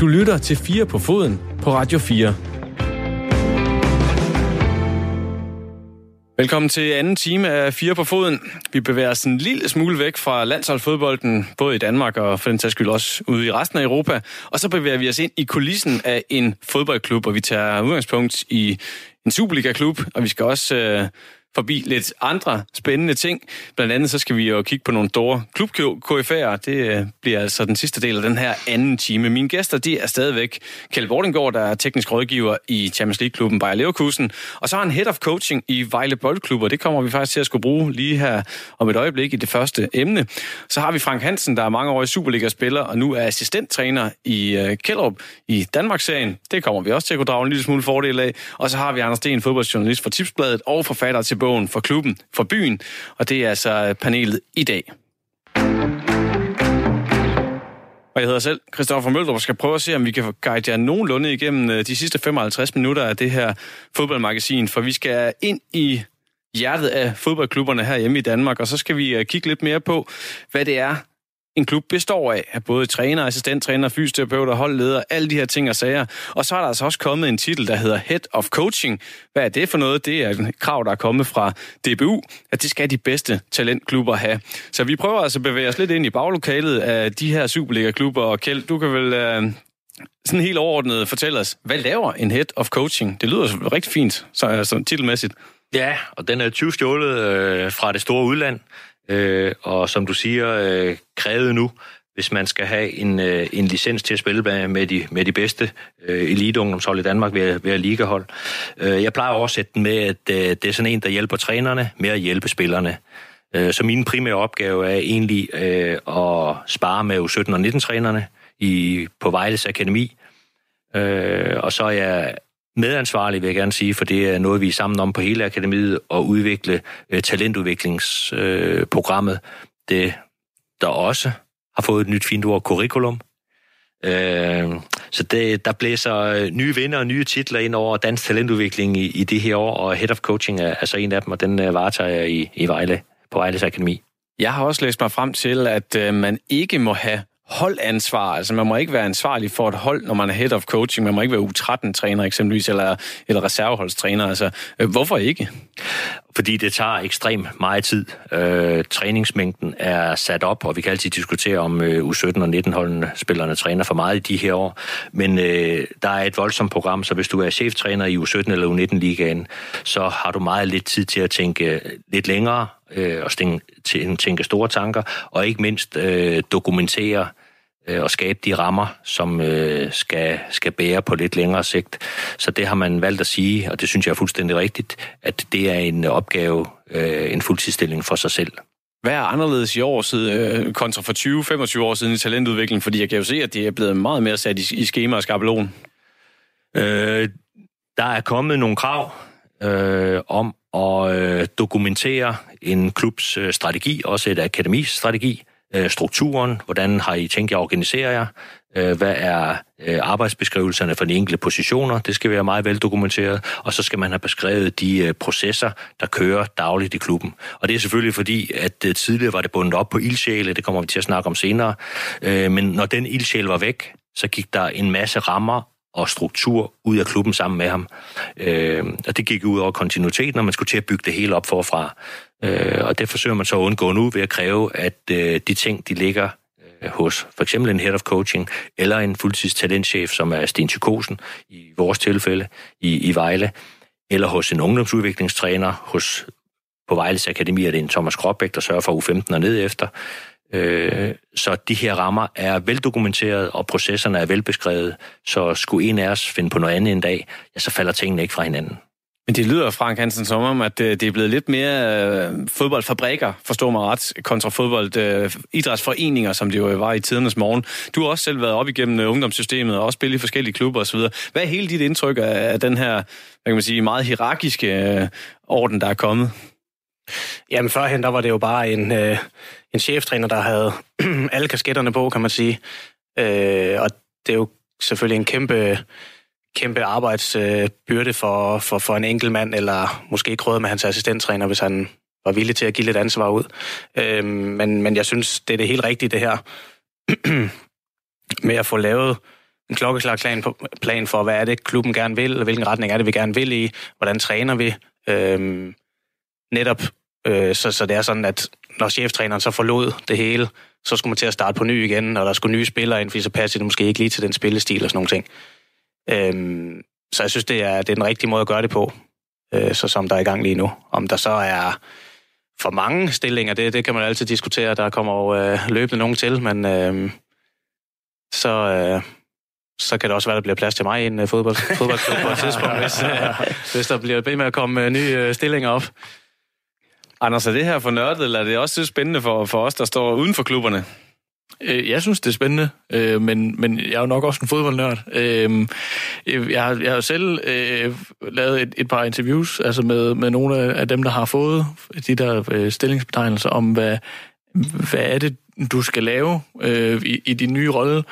Du lytter til 4 på foden på Radio 4. Velkommen til anden time af Fire på Foden. Vi bevæger os en lille smule væk fra landsholdsfodbolden, både i Danmark og for den sags skyld også ude i resten af Europa. Og så bevæger vi os ind i kulissen af en fodboldklub, og vi tager udgangspunkt i en Superliga-klub, og vi skal også øh, forbi lidt andre spændende ting. Blandt andet så skal vi jo kigge på nogle store klub KFA'er. Det øh, bliver altså den sidste del af den her anden time. Mine gæster, de er stadigvæk Kjeld Bordinggaard, der er teknisk rådgiver i Champions League-klubben Bayer Leverkusen. Og så har han head of coaching i Vejle Boldklub, og det kommer vi faktisk til at skulle bruge lige her om et øjeblik i det første emne. Så har vi Frank Hansen, der er mange år i Superliga-spiller, og nu er assistenttræner i uh, Kjellerup i Danmarksserien. Det kommer vi også til at kunne drage en lille smule fordel af. Og så har vi Anders Sten, fodboldjournalist for Tipsbladet og forfatter til bogen for klubben, for byen, og det er altså panelet i dag. Og jeg hedder selv Christoffer Møldrup og skal prøve at se, om vi kan guide jer nogenlunde igennem øh, de sidste 55 minutter af det her fodboldmagasin, for vi skal ind i hjertet af fodboldklubberne her hjemme i Danmark, og så skal vi øh, kigge lidt mere på, hvad det er, en klub består af, af både træner, assistenttræner, fysioterapeuter, holdleder, alle de her ting og sager. Og så er der altså også kommet en titel, der hedder Head of Coaching. Hvad er det for noget? Det er et krav, der er kommet fra DBU, at det skal de bedste talentklubber have. Så vi prøver altså at bevæge os lidt ind i baglokalet af de her Superliga-klubber. Og Kjeld, du kan vel uh, sådan helt overordnet fortælle os, hvad laver en Head of Coaching? Det lyder rigtig fint, så altså, titelmæssigt. Ja, og den er 20 stjålet øh, fra det store udland øh, og som du siger, øh, krævet nu, hvis man skal have en, øh, en licens til at spille med, med, de, med de bedste øh, eliteungdomshold i Danmark ved, ved ligahold. Øh, jeg plejer at oversætte den med, at øh, det er sådan en, der hjælper trænerne med at hjælpe spillerne. Øh, så min primære opgave er egentlig øh, at spare med U17 og 19-trænerne i, på Vejles Akademi. Øh, og så er jeg medansvarlig, vil jeg gerne sige, for det er noget, vi er sammen om på hele akademiet, at udvikle øh, talentudviklingsprogrammet. Øh, det, der også har fået et nyt fint ord, curriculum. Øh, så det, der blæser øh, nye vinder og nye titler ind over dansk talentudvikling i, i det her år, og Head of Coaching er, er så en af dem, og den øh, varetager jeg i, i Vejle, på Vejles Akademi. Jeg har også læst mig frem til, at øh, man ikke må have holdansvar. Altså man må ikke være ansvarlig for et hold, når man er head of coaching. Man må ikke være U13-træner eksempelvis, eller, eller reserveholdstræner. Altså, øh, hvorfor ikke? Fordi det tager ekstremt meget tid. Øh, træningsmængden er sat op, og vi kan altid diskutere, om øh, U17 og 19-holdene spillerne træner for meget i de her år. Men øh, der er et voldsomt program, så hvis du er cheftræner i U17 eller U19-ligaen, så har du meget lidt tid til at tænke lidt længere øh, og tænke, tænke store tanker, og ikke mindst øh, dokumentere øh, og skabe de rammer, som øh, skal, skal bære på lidt længere sigt. Så det har man valgt at sige, og det synes jeg er fuldstændig rigtigt, at det er en opgave, øh, en fuldtidsstilling for sig selv. Hvad er anderledes i år siden, øh, kontra for 20-25 år siden i talentudvikling? Fordi jeg kan jo se, at det er blevet meget mere sat i, i schema og skabelon. Øh, der er kommet nogle krav øh, om at øh, dokumentere en klubs øh, strategi, også et akademis strategi, øh, strukturen, hvordan har I tænkt jer at organisere jer, øh, hvad er øh, arbejdsbeskrivelserne for de enkelte positioner, det skal være meget vel dokumenteret, og så skal man have beskrevet de øh, processer, der kører dagligt i klubben. Og det er selvfølgelig fordi, at øh, tidligere var det bundet op på ildsjæle, det kommer vi til at snakke om senere, øh, men når den ildsjæl var væk, så gik der en masse rammer og struktur ud af klubben sammen med ham. Øh, og det gik ud over kontinuiteten, når man skulle til at bygge det hele op forfra. Øh, og det forsøger man så at undgå nu ved at kræve, at øh, de ting, de ligger øh, hos for eksempel en head of coaching, eller en fuldtidstalentchef, som er Sten Tykosen i vores tilfælde i, i Vejle, eller hos en ungdomsudviklingstræner, hos på Vejles Akademi er det en Thomas Gråbæk, der sørger for U15 og ned efter. Øh, så de her rammer er veldokumenteret, og processerne er velbeskrevet, så skulle en af os finde på noget andet en dag, ja, så falder tingene ikke fra hinanden. Men det lyder, Frank Hansen, som om, at øh, det er blevet lidt mere øh, fodboldfabrikker, forstår mig ret, kontra fodbold, øh, idrætsforeninger, som det jo var i tidernes morgen. Du har også selv været op igennem øh, ungdomssystemet og også spillet i forskellige klubber osv. Hvad er hele dit indtryk af, af den her, hvad kan man sige, meget hierarkiske øh, orden, der er kommet? Jamen førhen, der var det jo bare en, øh, en cheftræner, der havde alle kasketterne på, kan man sige. Øh, og det er jo selvfølgelig en kæmpe, kæmpe arbejdsbyrde for, for, for en enkelt mand, eller måske krøde med hans assistenttræner, hvis han var villig til at give lidt ansvar ud. Øh, men, men jeg synes, det er det helt rigtige, det her, med at få lavet en klokkeklar plan, på, plan for, hvad er det, klubben gerne vil, og hvilken retning er det, vi gerne vil i, hvordan træner vi. Øh, netop, øh, så, så det er sådan, at når cheftræneren så forlod det hele, så skulle man til at starte på ny igen, og der skulle nye spillere ind, fordi så passede det måske ikke lige til den spillestil og sådan nogle ting. Øhm, så jeg synes, det er, det er den rigtige måde at gøre det på, øh, så som der er i gang lige nu. Om der så er for mange stillinger, det, det kan man altid diskutere. Der kommer jo øh, løbende nogen til, men øh, så, øh, så kan det også være, at der bliver plads til mig i en øh, fodbold, fodboldklub på et tidspunkt, hvis, øh, hvis der bliver ved med at komme øh, nye øh, stillinger op. Anders, er det her for nørdet, eller er det også spændende for, for os, der står uden for klubberne? Øh, jeg synes, det er spændende, øh, men, men jeg er jo nok også en fodboldnørd. Øh, jeg, har, jeg har selv øh, lavet et, et par interviews altså med, med nogle af dem, der har fået de der øh, stillingsbetegnelser om, hvad, hvad er det, du skal lave øh, i, i din nye rolle.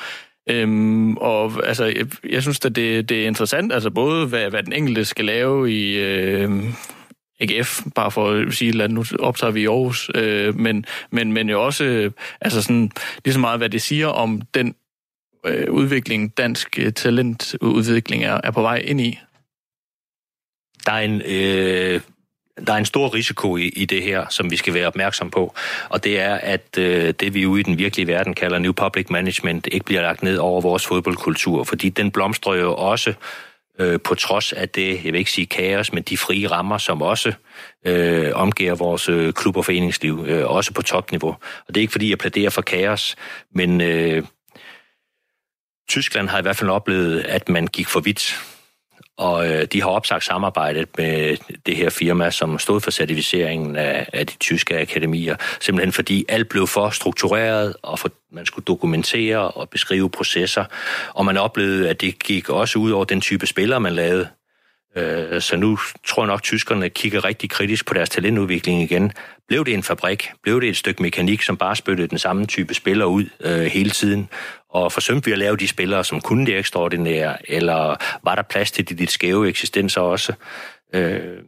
Øhm, og altså, jeg, jeg synes, at det, det er interessant, altså både hvad, hvad den enkelte skal lave i, øh, AGF, bare for at sige, at nu optager vi i Aarhus, øh, men, men, men jo også øh, altså sådan, lige så meget, hvad det siger om den øh, udvikling, dansk øh, talentudvikling er, er på vej ind i. Der er en, øh, der er en stor risiko i, i det her, som vi skal være opmærksom på, og det er, at øh, det vi ude i den virkelige verden kalder New Public Management, ikke bliver lagt ned over vores fodboldkultur, fordi den blomstrer jo også øh, på trods af det, jeg vil ikke sige kaos, men de frie rammer, som også øh, omgiver vores øh, klub- og foreningsliv, øh, også på topniveau. Og det er ikke fordi, jeg plæderer for kaos, men øh, Tyskland har i hvert fald oplevet, at man gik for vidt og øh, de har opsagt samarbejdet med det her firma, som stod for certificeringen af, af de tyske akademier, simpelthen fordi alt blev for struktureret, og for, man skulle dokumentere og beskrive processer, og man oplevede, at det gik også ud over den type spillere, man lavede. Øh, så nu tror jeg nok, at tyskerne kigger rigtig kritisk på deres talentudvikling igen. Blev det en fabrik? Blev det et stykke mekanik, som bare spyttede den samme type spillere ud øh, hele tiden? Og forsømte vi at lave de spillere, som kunne det ekstraordinære? Eller var der plads til de lidt skæve eksistenser også? Øh,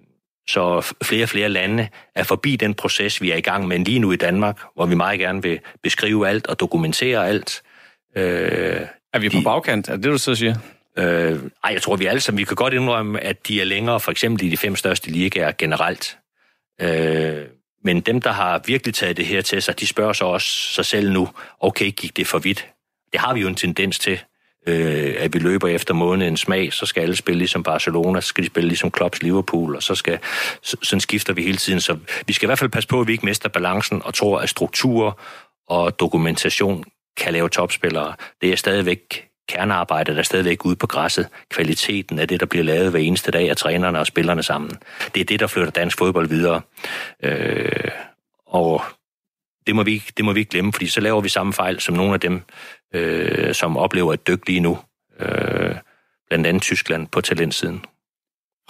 så flere og flere lande er forbi den proces, vi er i gang med lige nu i Danmark, hvor vi meget gerne vil beskrive alt og dokumentere alt. Øh, er vi på de, bagkant? Er det, du så siger? Øh, ej, jeg tror, vi alle sammen, vi kan godt indrømme, at de er længere, for eksempel i de fem største ligaer generelt. Øh, men dem, der har virkelig taget det her til sig, de spørger så også sig selv nu, okay, gik det for vidt? Det har vi jo en tendens til, øh, at vi løber efter måneden smag, så skal alle spille ligesom Barcelona, så skal de spille ligesom Klopps Liverpool, og så skal, så, sådan skifter vi hele tiden. Så vi skal i hvert fald passe på, at vi ikke mister balancen og tror, at struktur og dokumentation kan lave topspillere. Det er stadigvæk kernearbejdet er stadigvæk ude på græsset. Kvaliteten af det, der bliver lavet hver eneste dag af trænerne og spillerne sammen. Det er det, der flytter dansk fodbold videre. Øh, og det må, vi, det må vi ikke glemme, fordi så laver vi samme fejl som nogle af dem, øh, som oplever et dyk lige nu. Øh, blandt andet Tyskland på talentsiden.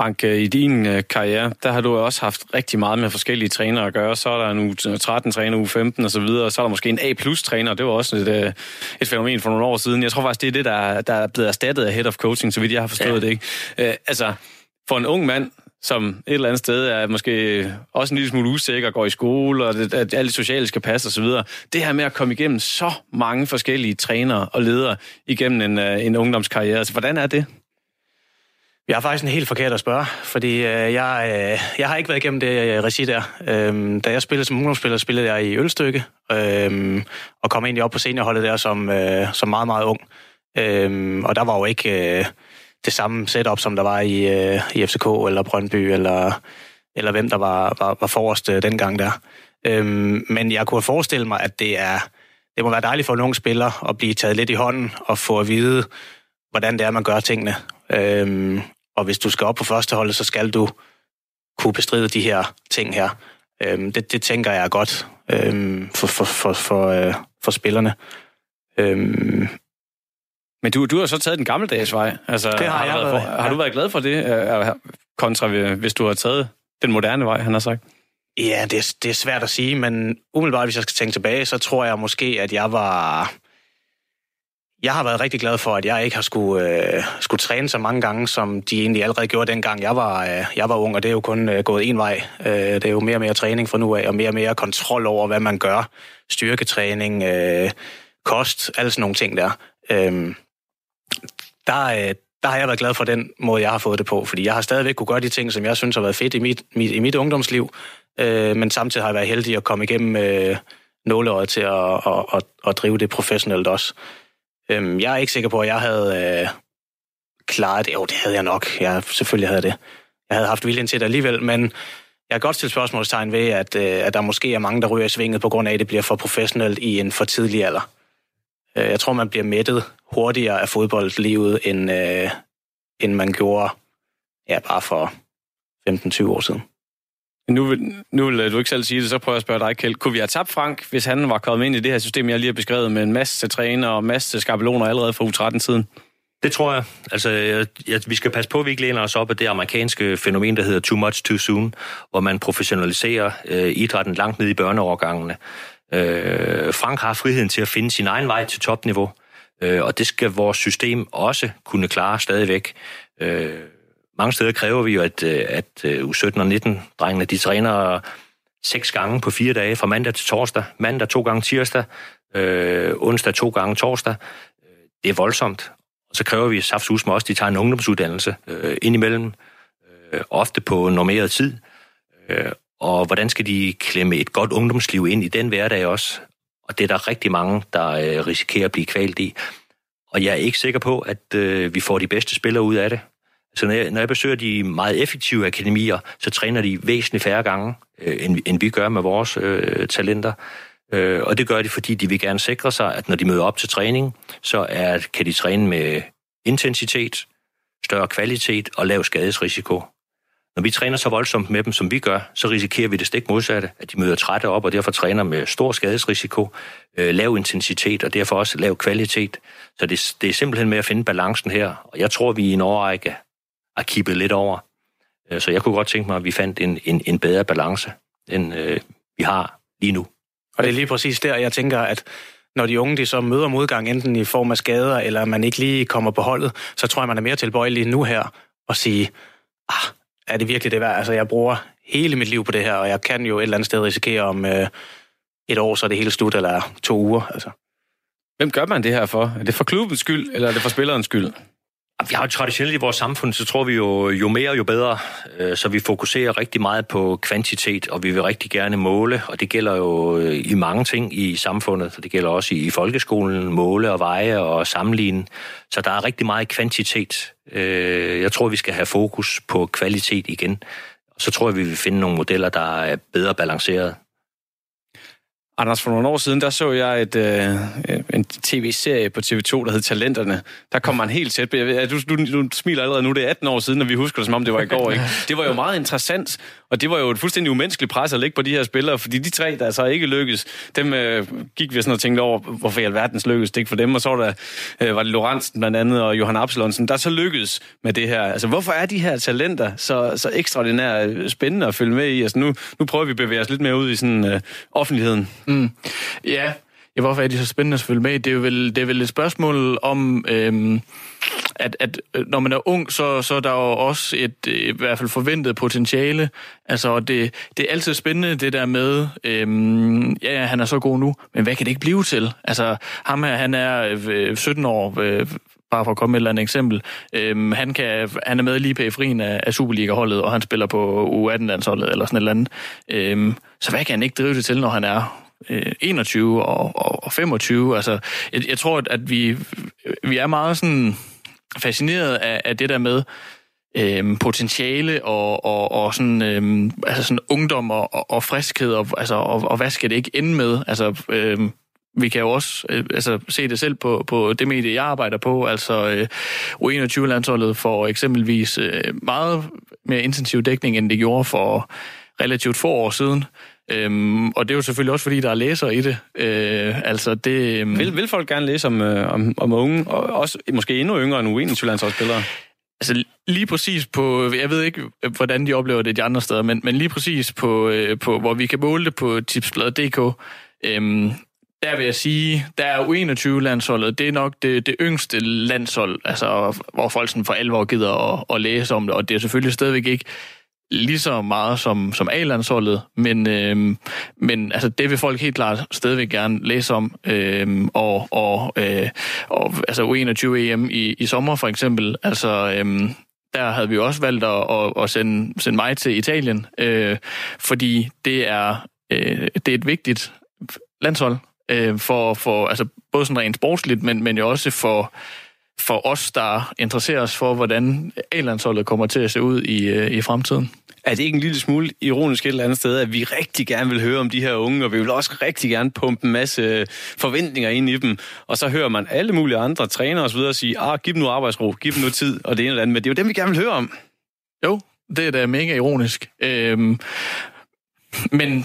Øh, i din øh, karriere, der har du også haft rigtig meget med forskellige trænere at gøre. Så er der en u 13 træner, u 15 og så videre. Så er der måske en A-plus-træner. Det var også et, øh, et fænomen for nogle år siden. Jeg tror faktisk, det er det, der, der er blevet erstattet af head of coaching, så vidt jeg har forstået ja. det. ikke. Øh, altså, for en ung mand, som et eller andet sted er måske også en lille smule usikker, går i skole, og det, at alle det sociale skal passe osv. Det her med at komme igennem så mange forskellige trænere og ledere igennem en, en ungdomskarriere, altså, hvordan er det? Jeg er faktisk en helt forkert at spørge, fordi øh, jeg, øh, jeg har ikke været igennem det øh, regi der. Øh, da jeg spillede som ungdomsspiller, spillede jeg i Ølstykke, øh, og kom egentlig op på seniorholdet der som, øh, som meget, meget ung. Øh, og der var jo ikke øh, det samme setup, som der var i, øh, i FCK eller Brøndby, eller, eller hvem der var, var, var forrest øh, dengang der. Øh, men jeg kunne forestille mig, at det er det må være dejligt for en ung spiller at blive taget lidt i hånden og få at vide, hvordan det er, man gør tingene. Øhm, og hvis du skal op på førsteholdet, så skal du kunne bestride de her ting her. Øhm, det, det tænker jeg er godt øhm, for, for, for, for, øh, for spillerne. Øhm, men du, du har så taget den gammeldags vej. Altså, det har, har, jeg været for, har du været glad for det, øh, kontra hvis du har taget den moderne vej, han har sagt? Ja, det det er svært at sige, men umiddelbart, hvis jeg skal tænke tilbage, så tror jeg måske, at jeg var jeg har været rigtig glad for, at jeg ikke har skulle, øh, skulle træne så mange gange, som de egentlig allerede gjorde dengang jeg var, øh, jeg var ung, og det er jo kun øh, gået en vej. Øh, det er jo mere og mere træning fra nu af, og mere og mere kontrol over, hvad man gør. Styrketræning, øh, kost, alle sådan nogle ting der. Øh, der, øh, der har jeg været glad for den måde, jeg har fået det på, fordi jeg har stadigvæk kunne gøre de ting, som jeg synes har været fedt i mit, mit, i mit ungdomsliv, øh, men samtidig har jeg været heldig at komme igennem øh, nåleøjet til at, at, at, at drive det professionelt også. Øh, jeg er ikke sikker på, at jeg havde øh, klaret det. Jo, det havde jeg nok. Jeg selvfølgelig havde det. Jeg havde haft viljen til det alligevel, men jeg har godt stillet spørgsmålstegn ved, at, øh, at der måske er mange, der ryger i svinget på grund af, at det bliver for professionelt i en for tidlig alder. Øh, jeg tror, man bliver mættet hurtigere af fodboldlivet, end, øh, end man gjorde ja, bare for 15-20 år siden. Nu vil, nu vil øh, du ikke selv sige det, så prøver jeg at spørge dig, Kjeld. Kunne vi have tabt Frank, hvis han var kommet ind i det her system, jeg lige har beskrevet, med en masse træner og en masse skabeloner allerede fra U13-tiden? Det tror jeg. Altså, jeg, jeg, vi skal passe på, at vi ikke læner os op af det amerikanske fænomen, der hedder too much too soon, hvor man professionaliserer øh, idrætten langt ned i børneårgangene. Øh, Frank har friheden til at finde sin egen vej til topniveau, øh, og det skal vores system også kunne klare stadigvæk. Øh, mange steder kræver vi jo, at, øh, at øh, U17 og 19-drengene, de træner seks gange på fire dage, fra mandag til torsdag. Mandag to gange tirsdag, øh, onsdag to gange torsdag. Øh, det er voldsomt. Og så kræver vi saftsus med også, de tager en ungdomsuddannelse øh, indimellem, øh, ofte på normeret tid. Øh, og hvordan skal de klemme et godt ungdomsliv ind i den hverdag også? Og det er der rigtig mange, der øh, risikerer at blive kvalt i. Og jeg er ikke sikker på, at øh, vi får de bedste spillere ud af det. Så når jeg, når jeg besøger de meget effektive akademier, så træner de væsentligt færre gange, øh, end, end vi gør med vores øh, talenter. Øh, og det gør de, fordi de vil gerne sikre sig, at når de møder op til træning, så er, kan de træne med intensitet, større kvalitet og lav skadesrisiko. Når vi træner så voldsomt med dem, som vi gør, så risikerer vi det stik modsatte, at de møder trætte op, og derfor træner med stor skadesrisiko, øh, lav intensitet og derfor også lav kvalitet. Så det, det er simpelthen med at finde balancen her, og jeg tror, vi i en årrække har kippet lidt over. Øh, så jeg kunne godt tænke mig, at vi fandt en, en, en bedre balance, end øh, vi har lige nu. Og det er lige præcis der, jeg tænker, at når de unge de så møder modgang, enten i form af skader, eller man ikke lige kommer på holdet, så tror jeg, man er mere tilbøjelig nu her at sige, ah, er det virkelig det værd? Altså, jeg bruger hele mit liv på det her, og jeg kan jo et eller andet sted risikere om øh, et år, så er det hele slut, eller to uger. Altså. Hvem gør man det her for? Er det for klubbens skyld, eller er det for spillerens skyld? Vi har jo traditionelt i vores samfund, så tror vi jo, jo mere, jo bedre. Øh, så vi fokuserer rigtig meget på kvantitet, og vi vil rigtig gerne måle, og det gælder jo øh, i mange ting i samfundet. Så det gælder også i folkeskolen, måle og veje og sammenligne. Så der er rigtig meget kvantitet. Øh, jeg tror, vi skal have fokus på kvalitet igen. Så tror jeg, vi vil finde nogle modeller, der er bedre balanceret. Anders, for nogle år siden, der så jeg et, øh, en tv-serie på TV2, der hed Talenterne. Der kom man helt tæt. Jeg, du, du, du smiler allerede nu, det er 18 år siden, og vi husker det, som om det var i går. Ikke? Det var jo meget interessant, og det var jo et fuldstændig umenneskeligt pres at lægge på de her spillere, fordi de tre, der så ikke lykkedes, dem øh, gik vi sådan og tænkte over, hvorfor i alverdens lykkedes det ikke for dem, og så var, der, øh, var det Lorentzen blandt andet, og Johan Absalonsen, der så lykkedes med det her. Altså, hvorfor er de her talenter så, så ekstraordinært øh, spændende at følge med i? Altså, nu, nu prøver vi at bevæge os lidt mere ud i sådan øh, offentligheden. Mm. Ja, ja, hvorfor er de så spændende at følge med? Det er jo vel, det er vel et spørgsmål om, øhm, at, at øh, når man er ung, så, så er der jo også et øh, i hvert fald forventet potentiale. Altså, det, det er altid spændende, det der med, øhm, ja, han er så god nu, men hvad kan det ikke blive til? Altså, ham her, han er øh, 17 år, øh, bare for at komme med et eller andet eksempel. Øhm, han, kan, han er med lige på frien af, af Superliga-holdet, og han spiller på U18-landsholdet eller sådan et eller andet. Øhm, så hvad kan han ikke drive det til, når han er Øh, 21 og, og, og 25. Altså, jeg, jeg tror, at vi, vi er meget sådan fascineret af, af det der med øhm, potentiale og, og, og sådan, øhm, altså sådan ungdom og, og, og friskhed, og, altså, og, og hvad skal det ikke ende med? Altså, øhm, vi kan jo også øh, altså, se det selv på, på det medie, jeg arbejder på. Altså øh, U21-landsholdet får eksempelvis øh, meget mere intensiv dækning, end det gjorde for relativt få år siden. Øhm, og det er jo selvfølgelig også, fordi der er læser i det. Øh, altså det øhm... vil, vil folk gerne læse om, øh, om, om unge, og også måske endnu yngre end uenige spillere? Altså lige præcis på, jeg ved ikke, hvordan de oplever det de andre steder, men, men lige præcis på, øh, på, hvor vi kan måle det på tipsbladet.dk, øhm, der vil jeg sige, der er U21-landsholdet, det er nok det, det yngste landshold, altså, hvor folk sådan for alvor gider at, at læse om det, og det er selvfølgelig stadigvæk ikke lige så meget som, som A-landsholdet, men, øh, men altså, det vil folk helt klart stadigvæk gerne læse om, øh, og, og, øh, og altså, U21-EM i, i sommer for eksempel, altså Øh, der havde vi også valgt at, at, at sende, sende mig til Italien, øh, fordi det er, øh, det er et vigtigt landshold, øh, for, for altså både sådan rent sportsligt, men, men jo også for, for os, der interesserer os for, hvordan A-landsholdet kommer til at se ud i, øh, i fremtiden. Er det ikke en lille smule ironisk et eller andet sted, at vi rigtig gerne vil høre om de her unge, og vi vil også rigtig gerne pumpe en masse forventninger ind i dem, og så hører man alle mulige andre trænere osv. sige, ah, giv dem nu arbejdsro, giv dem nu tid, og det ene eller andet, men det er jo dem, vi gerne vil høre om. Jo, det er da mega ironisk. Øhm, men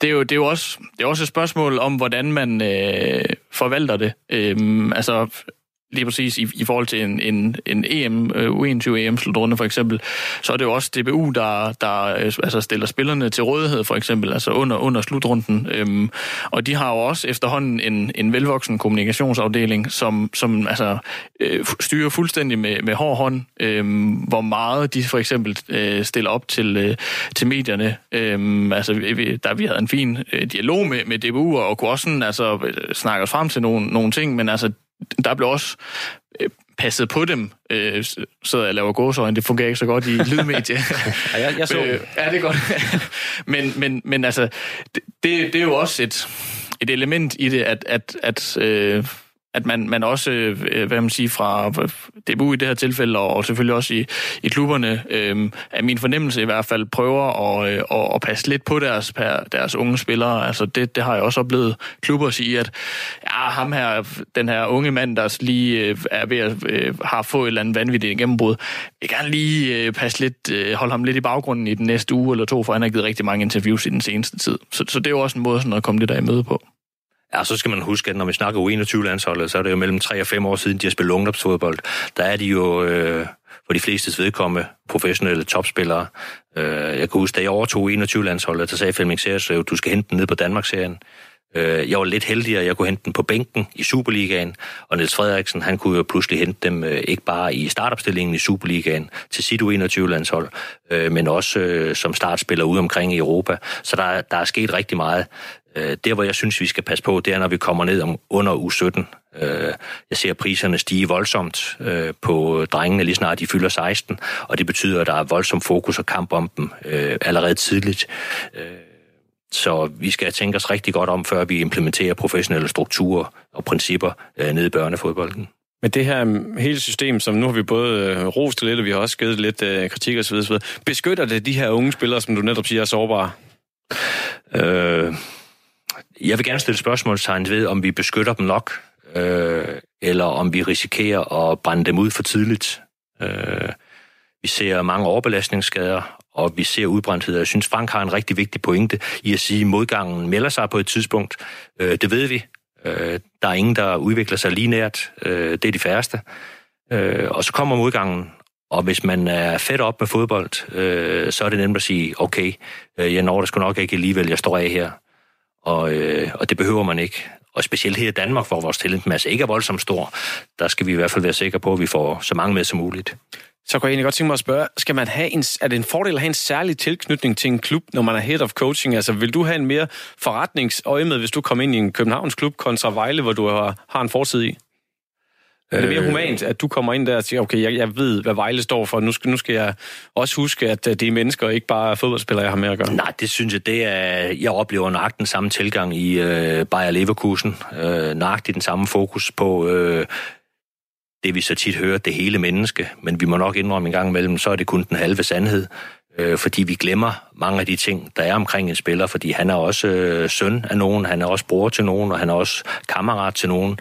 det er jo, det er jo også, det er også et spørgsmål om, hvordan man øh, forvalter det. Øhm, altså, lige præcis i, i forhold til en, en, en EM, øh, U21 EM-slutrunde for eksempel, så er det jo også DBU, der, der øh, altså stiller spillerne til rådighed for eksempel, altså under, under slutrunden. Øhm, og de har jo også efterhånden en, en velvoksen kommunikationsafdeling, som, som altså, øh, styrer fuldstændig med, med hård hånd, øh, hvor meget de for eksempel øh, stiller op til, øh, til medierne. Øh, altså, vi, der vi havde en fin øh, dialog med, med DBU, og kunne også sådan, altså, øh, snakke os frem til nogle, nogle ting, men altså, der blev også øh, passet på dem, øh, så jeg laver gåsøjne. Det fungerer ikke så godt i lydmedie. ja, jeg, jeg så. Øh, ja, det er godt. men, men, men altså, det, det er jo også et, et element i det, at, at, at øh, at man, man også, øh, hvad man siger, fra DBU i det her tilfælde, og selvfølgelig også i, i klubberne, øh, er min fornemmelse i hvert fald, prøver at, øh, at, at passe lidt på deres, deres unge spillere. Altså det, det har jeg også oplevet klubber sige, at ja, ham her, den her unge mand, der lige øh, er ved at øh, har fået et eller andet vanvittigt gennembrud, vil gerne lige øh, passe lidt, øh, holde ham lidt i baggrunden i den næste uge eller to, for han har givet rigtig mange interviews i den seneste tid. Så, så det er jo også en måde sådan at komme lidt der i møde på. Ja, så skal man huske, at når vi snakker U21-landsholdet, så er det jo mellem 3 og 5 år siden, de har spillet ungdomsfodbold. Der er de jo øh, for de fleste vedkommende professionelle topspillere. Øh, jeg kan huske, da jeg overtog 21-landsholdet, så sagde Flemming Serslev, du skal hente den ned på Danmarksserien. Øh, jeg var lidt heldigere, jeg kunne hente den på bænken i Superligaen, og Niels Frederiksen, han kunne jo pludselig hente dem øh, ikke bare i startopstillingen i Superligaen til sit U21-landshold, øh, men også øh, som startspiller ude omkring i Europa. Så der, der er sket rigtig meget. Øh, der, hvor jeg synes, vi skal passe på, det er, når vi kommer ned om under u 17. Øh, jeg ser priserne stige voldsomt øh, på drengene, lige snart de fylder 16, og det betyder, at der er voldsom fokus og kamp om dem allerede tidligt. Så vi skal tænke os rigtig godt om, før vi implementerer professionelle strukturer og principper nede i børnefodbolden. Men det her hele system, som nu har vi både rost lidt, og vi har også givet lidt kritik osv., beskytter det de her unge spillere, som du netop siger er sårbare? Øh, jeg vil gerne stille spørgsmålstegn ved, om vi beskytter dem nok, øh, eller om vi risikerer at brænde dem ud for tidligt. Øh, vi ser mange overbelastningsskader, og vi ser udbrændthed. Jeg synes, Frank har en rigtig vigtig pointe i at sige, at modgangen melder sig på et tidspunkt. Øh, det ved vi. Øh, der er ingen, der udvikler sig linært. Øh, det er de færreste. Øh, og så kommer modgangen, og hvis man er fedt op med fodbold, øh, så er det nemt at sige, okay, øh, jeg når det sgu nok ikke alligevel, jeg står af her. Og, øh, og det behøver man ikke. Og specielt her i Danmark, hvor vores talentmasse ikke er voldsomt stor, der skal vi i hvert fald være sikre på, at vi får så mange med som muligt. Så kunne jeg egentlig godt tænke mig at spørge, skal man have en, er det en fordel at have en særlig tilknytning til en klub, når man er head of coaching? Altså vil du have en mere forretningsøje med, hvis du kommer ind i en Københavns klub kontra Vejle, hvor du har, har en fortid i? Er det mere øh, humant, at du kommer ind der og siger, okay, jeg, jeg ved, hvad Vejle står for, nu skal, nu skal jeg også huske, at det er mennesker, ikke bare fodboldspillere, jeg har med at gøre? Nej, det synes jeg, det er, jeg oplever nøjagtigt den samme tilgang i øh, Bayer Leverkusen. Øh, nøjagtigt den samme fokus på øh, det, vi så tit hører, det hele menneske. Men vi må nok indrømme en gang imellem, så er det kun den halve sandhed. Øh, fordi vi glemmer mange af de ting, der er omkring en spiller, fordi han er også øh, søn af nogen, han er også bror til nogen, og han er også kammerat til nogen.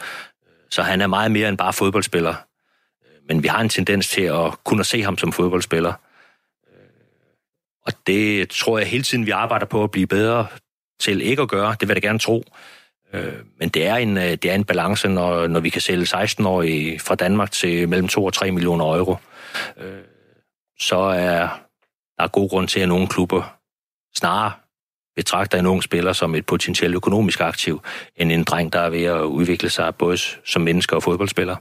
Så han er meget mere end bare fodboldspiller. Øh, men vi har en tendens til at kunne se ham som fodboldspiller. Øh, og det tror jeg hele tiden, vi arbejder på at blive bedre til ikke at gøre. Det vil jeg da gerne tro. Øh, men det er en, det er en balance, når, når vi kan sælge 16-årige fra Danmark til mellem 2 og 3 millioner euro. Så er der er god grund til, at nogle klubber snarere betragter en ung spiller som et potentielt økonomisk aktiv, end en dreng, der er ved at udvikle sig både som menneske og fodboldspiller.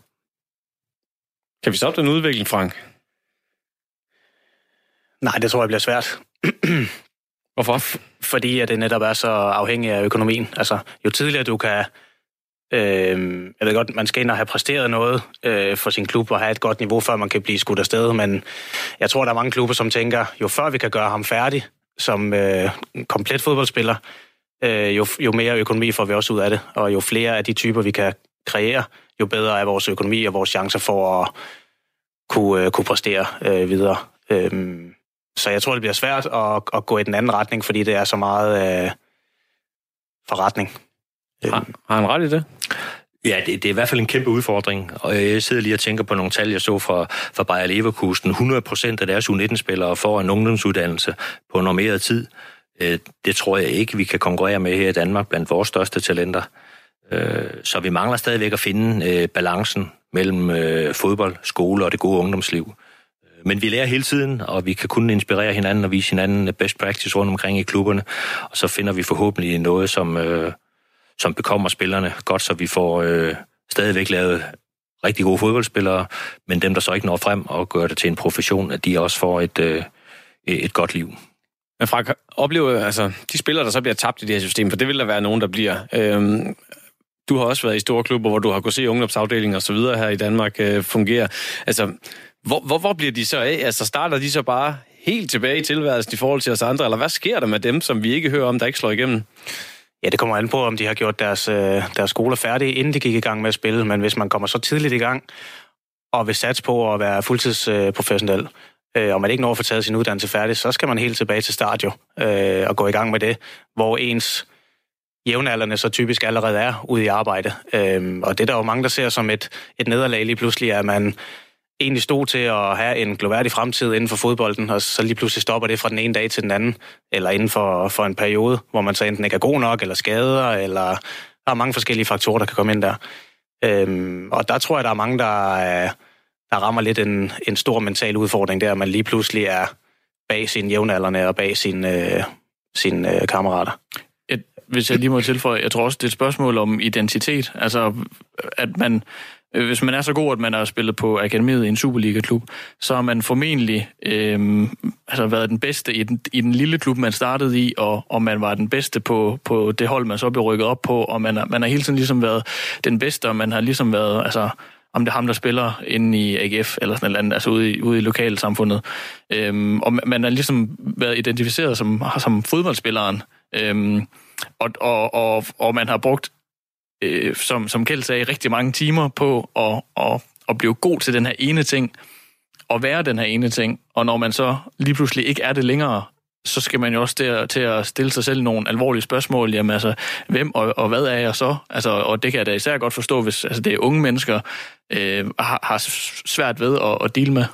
Kan vi stoppe den udvikling, Frank? Nej, det tror jeg bliver svært. Hvorfor? Fordi at det netop er så afhængigt af økonomien. Altså, jo tidligere du kan Øh, jeg ved godt, man skal ind og have præsteret noget øh, for sin klub og have et godt niveau, før man kan blive skudt afsted, men jeg tror, der er mange klubber, som tænker, jo før vi kan gøre ham færdig som øh, komplet fodboldspiller, øh, jo, jo mere økonomi får vi også ud af det, og jo flere af de typer, vi kan kreere, jo bedre er vores økonomi og vores chancer for at kunne, øh, kunne præstere øh, videre. Øh, så jeg tror, det bliver svært at, at gå i den anden retning, fordi det er så meget øh, forretning. Har, har han ret i det? Ja, det, det er i hvert fald en kæmpe udfordring, og jeg sidder lige og tænker på nogle tal, jeg så fra, fra Bayer Leverkusen. 100 procent af deres U19-spillere får en ungdomsuddannelse på normeret tid. Øh, det tror jeg ikke, vi kan konkurrere med her i Danmark blandt vores største talenter. Øh, så vi mangler stadigvæk at finde øh, balancen mellem fodbold, skole og det gode ungdomsliv. Men vi lærer hele tiden, og vi kan kun inspirere hinanden og vise hinanden best practice rundt omkring i klubberne. Og så finder vi forhåbentlig noget, som, som bekommer spillerne godt, så vi får øh, stadigvæk lavet rigtig gode fodboldspillere, men dem, der så ikke når frem og gør det til en profession, at de også får et, øh, et godt liv. Men Frank, oplever altså, de spillere, der så bliver tabt i det her system, for det vil der være nogen, der bliver. Øhm, du har også været i store klubber, hvor du har kunnet se ungdomsafdelinger og så videre her i Danmark øh, fungere. Altså, hvor, hvor, hvor bliver de så af? Altså, starter de så bare helt tilbage i tilværelsen i forhold til os andre, eller hvad sker der med dem, som vi ikke hører om, der ikke slår igennem? Ja, det kommer an på, om de har gjort deres, øh, deres skoler færdige, inden de gik i gang med at spille. Men hvis man kommer så tidligt i gang, og vil satse på at være fuldtidsprofessionel, øh, og man ikke når at få taget sin uddannelse færdig, så skal man helt tilbage til start jo, øh, og gå i gang med det, hvor ens jævnaldrende så typisk allerede er ude i arbejde. Øh, og det er der jo mange, der ser som et, et nederlag lige pludselig, at man egentlig stod til at have en gloværdig fremtid inden for fodbolden, og så lige pludselig stopper det fra den ene dag til den anden, eller inden for, for en periode, hvor man så enten ikke er god nok, eller skader, eller der er mange forskellige faktorer, der kan komme ind der. Øhm, og der tror jeg, der er mange, der, øh, der rammer lidt en, en stor mental udfordring der, at man lige pludselig er bag sine jævnaldrende og bag sine, øh, sine øh, kammerater. Et, hvis jeg lige må tilføje, jeg tror også, det er et spørgsmål om identitet. Altså, at man Øh, hvis man er så god, at man har spillet på akademiet i en Superliga-klub, så har man formentlig øh, altså været den bedste i den, i den lille klub, man startede i, og, og man var den bedste på, på det hold, man så blev rykket op på, og man har, man har hele tiden ligesom været den bedste, og man har ligesom været, altså, om det er ham, der spiller inde i AGF, eller sådan noget andet, altså ude i, ude i lokalsamfundet. Øhm, og man har ligesom været identificeret som, som fodboldspilleren, øhm, og, og, og, og man har brugt øh, som, som Kjeld sagde, rigtig mange timer på at, at, at blive god til den her ene ting, og være den her ene ting. Og når man så lige pludselig ikke er det længere, så skal man jo også der, til at stille sig selv nogle alvorlige spørgsmål. Jamen altså, hvem og, og hvad er jeg så? Altså, og det kan jeg da især godt forstå, hvis altså, det er unge mennesker, øh, har, har svært ved at, at dele med.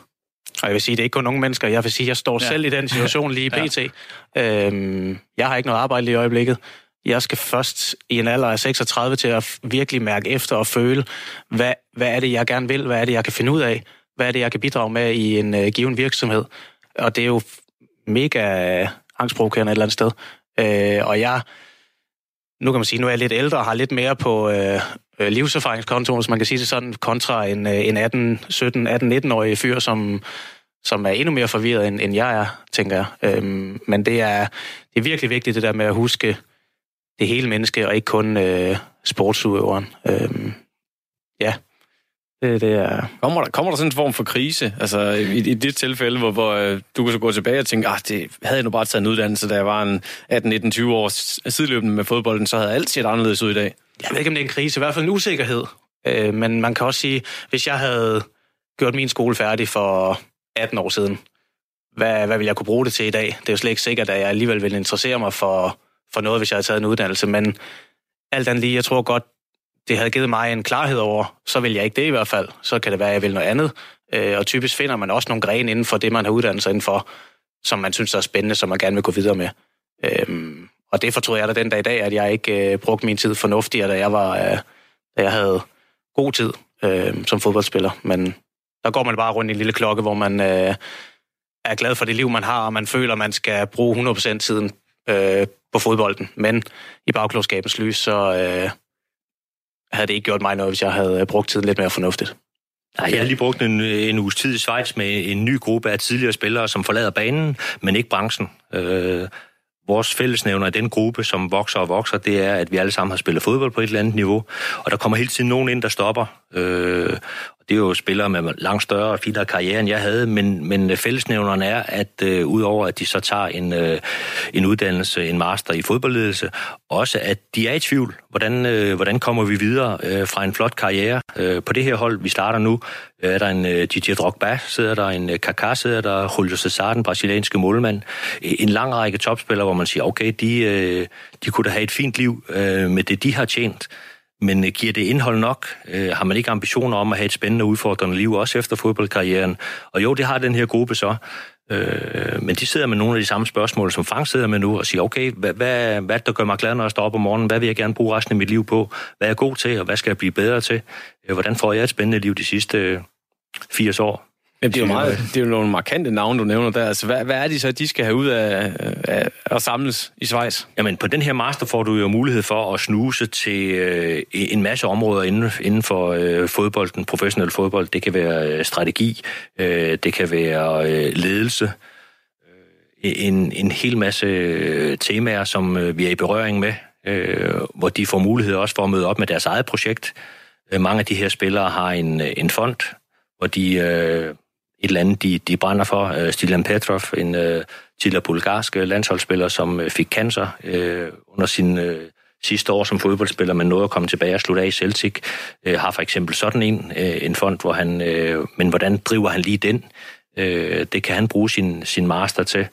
Og jeg vil sige, det er ikke kun unge mennesker. Jeg vil sige, jeg står ja. selv i den situation lige i PT. Ja. Øhm, jeg har ikke noget arbejde lige i øjeblikket jeg skal først i en alder af 36 til at virkelig mærke efter og føle, hvad, hvad er det, jeg gerne vil, hvad er det, jeg kan finde ud af, hvad er det, jeg kan bidrage med i en øh, given virksomhed. Og det er jo mega angstprovokerende et eller andet sted. Øh, og jeg, nu kan man sige, nu er jeg lidt ældre og har lidt mere på øh, øh livserfaringskontoen, hvis man kan sige det sådan, kontra en, øh, en 18, 17, 18, 19-årig fyr, som, som er endnu mere forvirret, end, end jeg er, tænker jeg. Uh, men det er, det er virkelig vigtigt, det der med at huske, det hele menneske, og ikke kun øh, sportsudøveren. Øhm, ja, det, det er... Kommer der, kommer der sådan en form for krise? Altså i, i dit tilfælde, hvor, hvor øh, du kan så gå tilbage og tænke, ah, det havde jeg nu bare taget en uddannelse, da jeg var en 18-19-20 år sideløbende med fodbolden, så havde alt set anderledes ud i dag. Jeg ved ikke, om det er en krise, i hvert fald en usikkerhed. Øh, men man kan også sige, hvis jeg havde gjort min skole færdig for 18 år siden, hvad, hvad vil jeg kunne bruge det til i dag? Det er jo slet ikke sikkert, at jeg alligevel vil interessere mig for for noget, hvis jeg havde taget en uddannelse, men alt andet lige, jeg tror godt, det havde givet mig en klarhed over, så vil jeg ikke det i hvert fald. Så kan det være, at jeg vil noget andet. Øh, og typisk finder man også nogle grene inden for det, man har uddannet sig indenfor, som man synes er spændende, som man gerne vil gå videre med. Øhm, og det fortrød jeg da den dag i dag, at jeg ikke øh, brugte min tid fornuftigere, da jeg, var, øh, da jeg havde god tid øh, som fodboldspiller. Men der går man bare rundt i en lille klokke, hvor man øh, er glad for det liv, man har, og man føler, man skal bruge 100% tiden øh, på fodbolden. Men i bagklodskabens lys, så øh, havde det ikke gjort mig noget, hvis jeg havde øh, brugt tiden lidt mere fornuftigt. Nej, jeg har lige brugt en, en uges tid i Schweiz med en ny gruppe af tidligere spillere, som forlader banen, men ikke branchen. Øh, vores fællesnævner i den gruppe, som vokser og vokser, det er, at vi alle sammen har spillet fodbold på et eller andet niveau, og der kommer hele tiden nogen ind, der stopper. Øh, det er jo spillere med langt større og finere karriere, end jeg havde, men, men øh, fællesnævneren er, at øh, udover at de så tager en, øh, en uddannelse, en master i fodboldledelse, også at de er i tvivl. Hvordan, øh, hvordan kommer vi videre øh, fra en flot karriere? Øh, på det her hold, vi starter nu, øh, er der en øh, Didier Drogba, sidder der en øh, Kaká, sidder der Julio Cesar, den brasilianske målmand. Øh, en lang række topspillere, hvor man siger, okay, de, øh, de kunne da have et fint liv øh, med det, de har tjent. Men øh, giver det indhold nok? Øh, har man ikke ambitioner om at have et spændende og udfordrende liv, også efter fodboldkarrieren? Og jo, det har den her gruppe så. Øh, men de sidder med nogle af de samme spørgsmål, som Frank sidder med nu, og siger, okay, hvad, hvad, hvad der gør mig glad, når jeg står op om morgenen? Hvad vil jeg gerne bruge resten af mit liv på? Hvad er jeg god til, og hvad skal jeg blive bedre til? Øh, hvordan får jeg et spændende liv de sidste 80 år? Jamen, det er jo meget, det er jo nogle markante navne, du nævner der. Altså, hvad, hvad er det så, de skal have ud af, af at samles i Schweiz? Jamen, på den her master får du jo mulighed for at snuse til øh, en masse områder inden, inden for øh, fodbolden, professionel fodbold. Det kan være øh, strategi, øh, det kan være øh, ledelse, øh, en, en hel masse øh, temaer, som øh, vi er i berøring med, øh, hvor de får mulighed også for at møde op med deres eget projekt. Øh, mange af de her spillere har en, en fond, hvor de... Øh, et eller andet, de, de brænder for. Øh, uh, Stilan Petrov, en øh, tidligere bulgarsk øh, landsholdsspiller, som øh, fik cancer øh, under sin Øh, sidste år som fodboldspiller, men nåede at komme tilbage og slutte af i Celtic, øh, har for eksempel sådan en, øh, en fond, hvor han, øh, men hvordan driver han lige den? Øh, det kan han bruge sin, sin master til.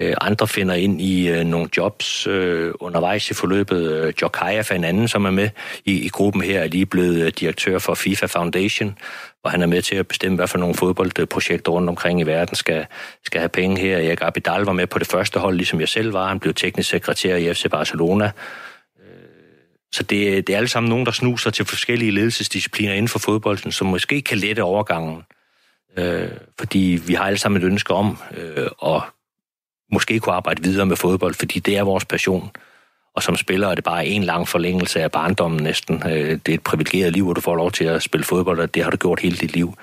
Øh, andre finder ind i øh, nogle jobs øh, undervejs i forløbet. Uh, Jokaya er en anden, som er med i, i gruppen her, er lige blevet direktør for FIFA Foundation, hvor han er med til at bestemme, hvad for nogle fodboldprojekter rundt omkring i verden skal, skal have penge her. Erik Abidal var med på det første hold, ligesom jeg selv var. Han blev teknisk sekretær i FC Barcelona. Så det, det er alle sammen nogen, der snuser til forskellige ledelsesdiscipliner inden for fodbolden, som måske kan lette overgangen. Øh, fordi vi har alle sammen et ønske om øh, at måske kunne arbejde videre med fodbold, fordi det er vores passion. Og som spiller er det bare en lang forlængelse af barndommen næsten. Øh, det er et privilegeret liv, hvor du får lov til at spille fodbold, og det har du gjort hele dit liv.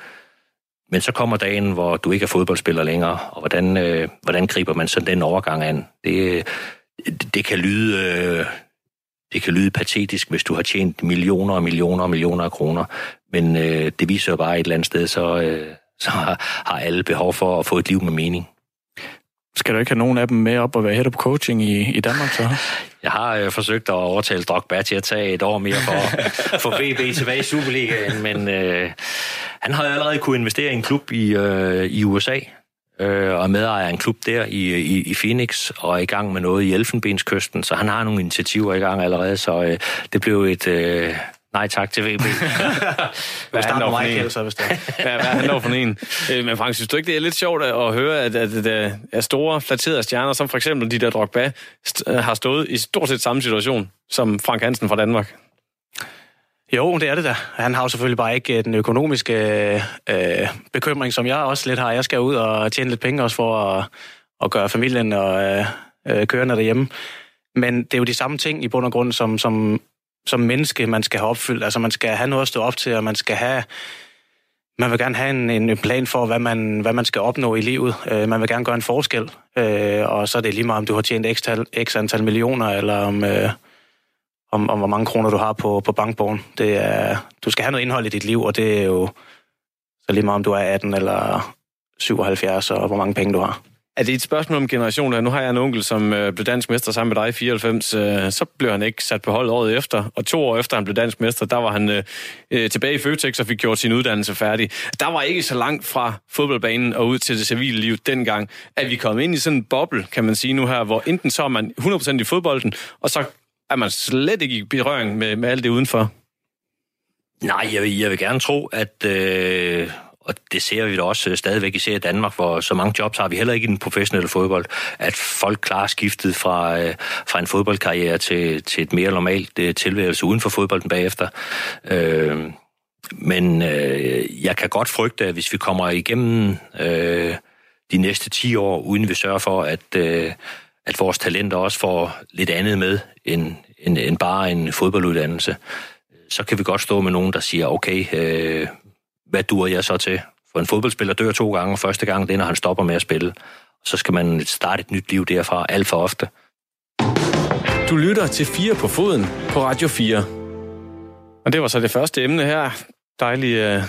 Men så kommer dagen, hvor du ikke er fodboldspiller længere, og hvordan, øh, hvordan griber man så den overgang an? Det, det kan lyde... Øh, det kan lyde patetisk, hvis du har tjent millioner og millioner og millioner af kroner, men øh, det viser jo bare et eller andet sted, så, øh, så har alle behov for at få et liv med mening. Skal du ikke have nogen af dem med op og være head of coaching i, i Danmark så? Jeg har øh, forsøgt at overtale Drogba til at tage et år mere for at få BB tilbage i Superligaen, men øh, han har allerede kunne investere i en klub i, øh, i USA, øh, og er medejer en klub der i, i, i Phoenix, og er i gang med noget i Elfenbenskysten, så han har nogle initiativer i gang allerede, så øh, det blev et... Øh, Nej tak til VB. hvad er han for en? Så, hvis det er. hvad, hvad er han for en? Øh, men Frank, synes du ikke, det er lidt sjovt at høre, at, at, at, at store, flatterede stjerner, som for eksempel de der Drogba, st- har stået i stort set samme situation som Frank Hansen fra Danmark? Jo, det er det da. Han har jo selvfølgelig bare ikke den økonomiske øh, bekymring, som jeg også lidt har. Jeg skal ud og tjene lidt penge også for at, at gøre familien og øh, øh kørende derhjemme. Men det er jo de samme ting i bund og grund, som, som som menneske, man skal have opfyldt. Altså, man skal have noget at stå op til, og man skal have... Man vil gerne have en, en plan for, hvad man, hvad man skal opnå i livet. Øh, man vil gerne gøre en forskel. Øh, og så er det lige meget, om du har tjent x, tal, x antal millioner, eller om, øh, om, om hvor mange kroner du har på, på bankbogen. Det er, du skal have noget indhold i dit liv, og det er jo så lige meget, om du er 18 eller 77, og hvor mange penge du har. Er det et spørgsmål om generationer? Nu har jeg en onkel, som øh, blev dansk mester sammen med dig i 94. Øh, så blev han ikke sat på hold året efter. Og to år efter han blev dansk mester, der var han øh, øh, tilbage i Føtex og fik gjort sin uddannelse færdig. Der var ikke så langt fra fodboldbanen og ud til det civile liv dengang, at vi kom ind i sådan en boble, kan man sige nu her, hvor enten så er man 100% i fodbolden, og så er man slet ikke i berøring med, med alt det udenfor. Nej, jeg vil, jeg vil gerne tro, at... Øh og det ser vi da også øh, stadigvæk især i Danmark, hvor så mange jobs har vi heller ikke i den professionelle fodbold, at folk klarer skiftet fra, øh, fra en fodboldkarriere til, til et mere normalt øh, tilværelse uden for fodbolden bagefter. Øh, men øh, jeg kan godt frygte, at hvis vi kommer igennem øh, de næste 10 år, uden vi sørger for, at, øh, at vores talenter også får lidt andet med end, end, end bare en fodbolduddannelse, så kan vi godt stå med nogen, der siger, okay, øh, hvad dur jeg så til? For en fodboldspiller dør to gange. Første gang, det er, når han stopper med at spille. Så skal man starte et nyt liv derfra alt for ofte. Du lytter til 4 på foden på Radio 4. Og det var så det første emne her. Dejlig uh,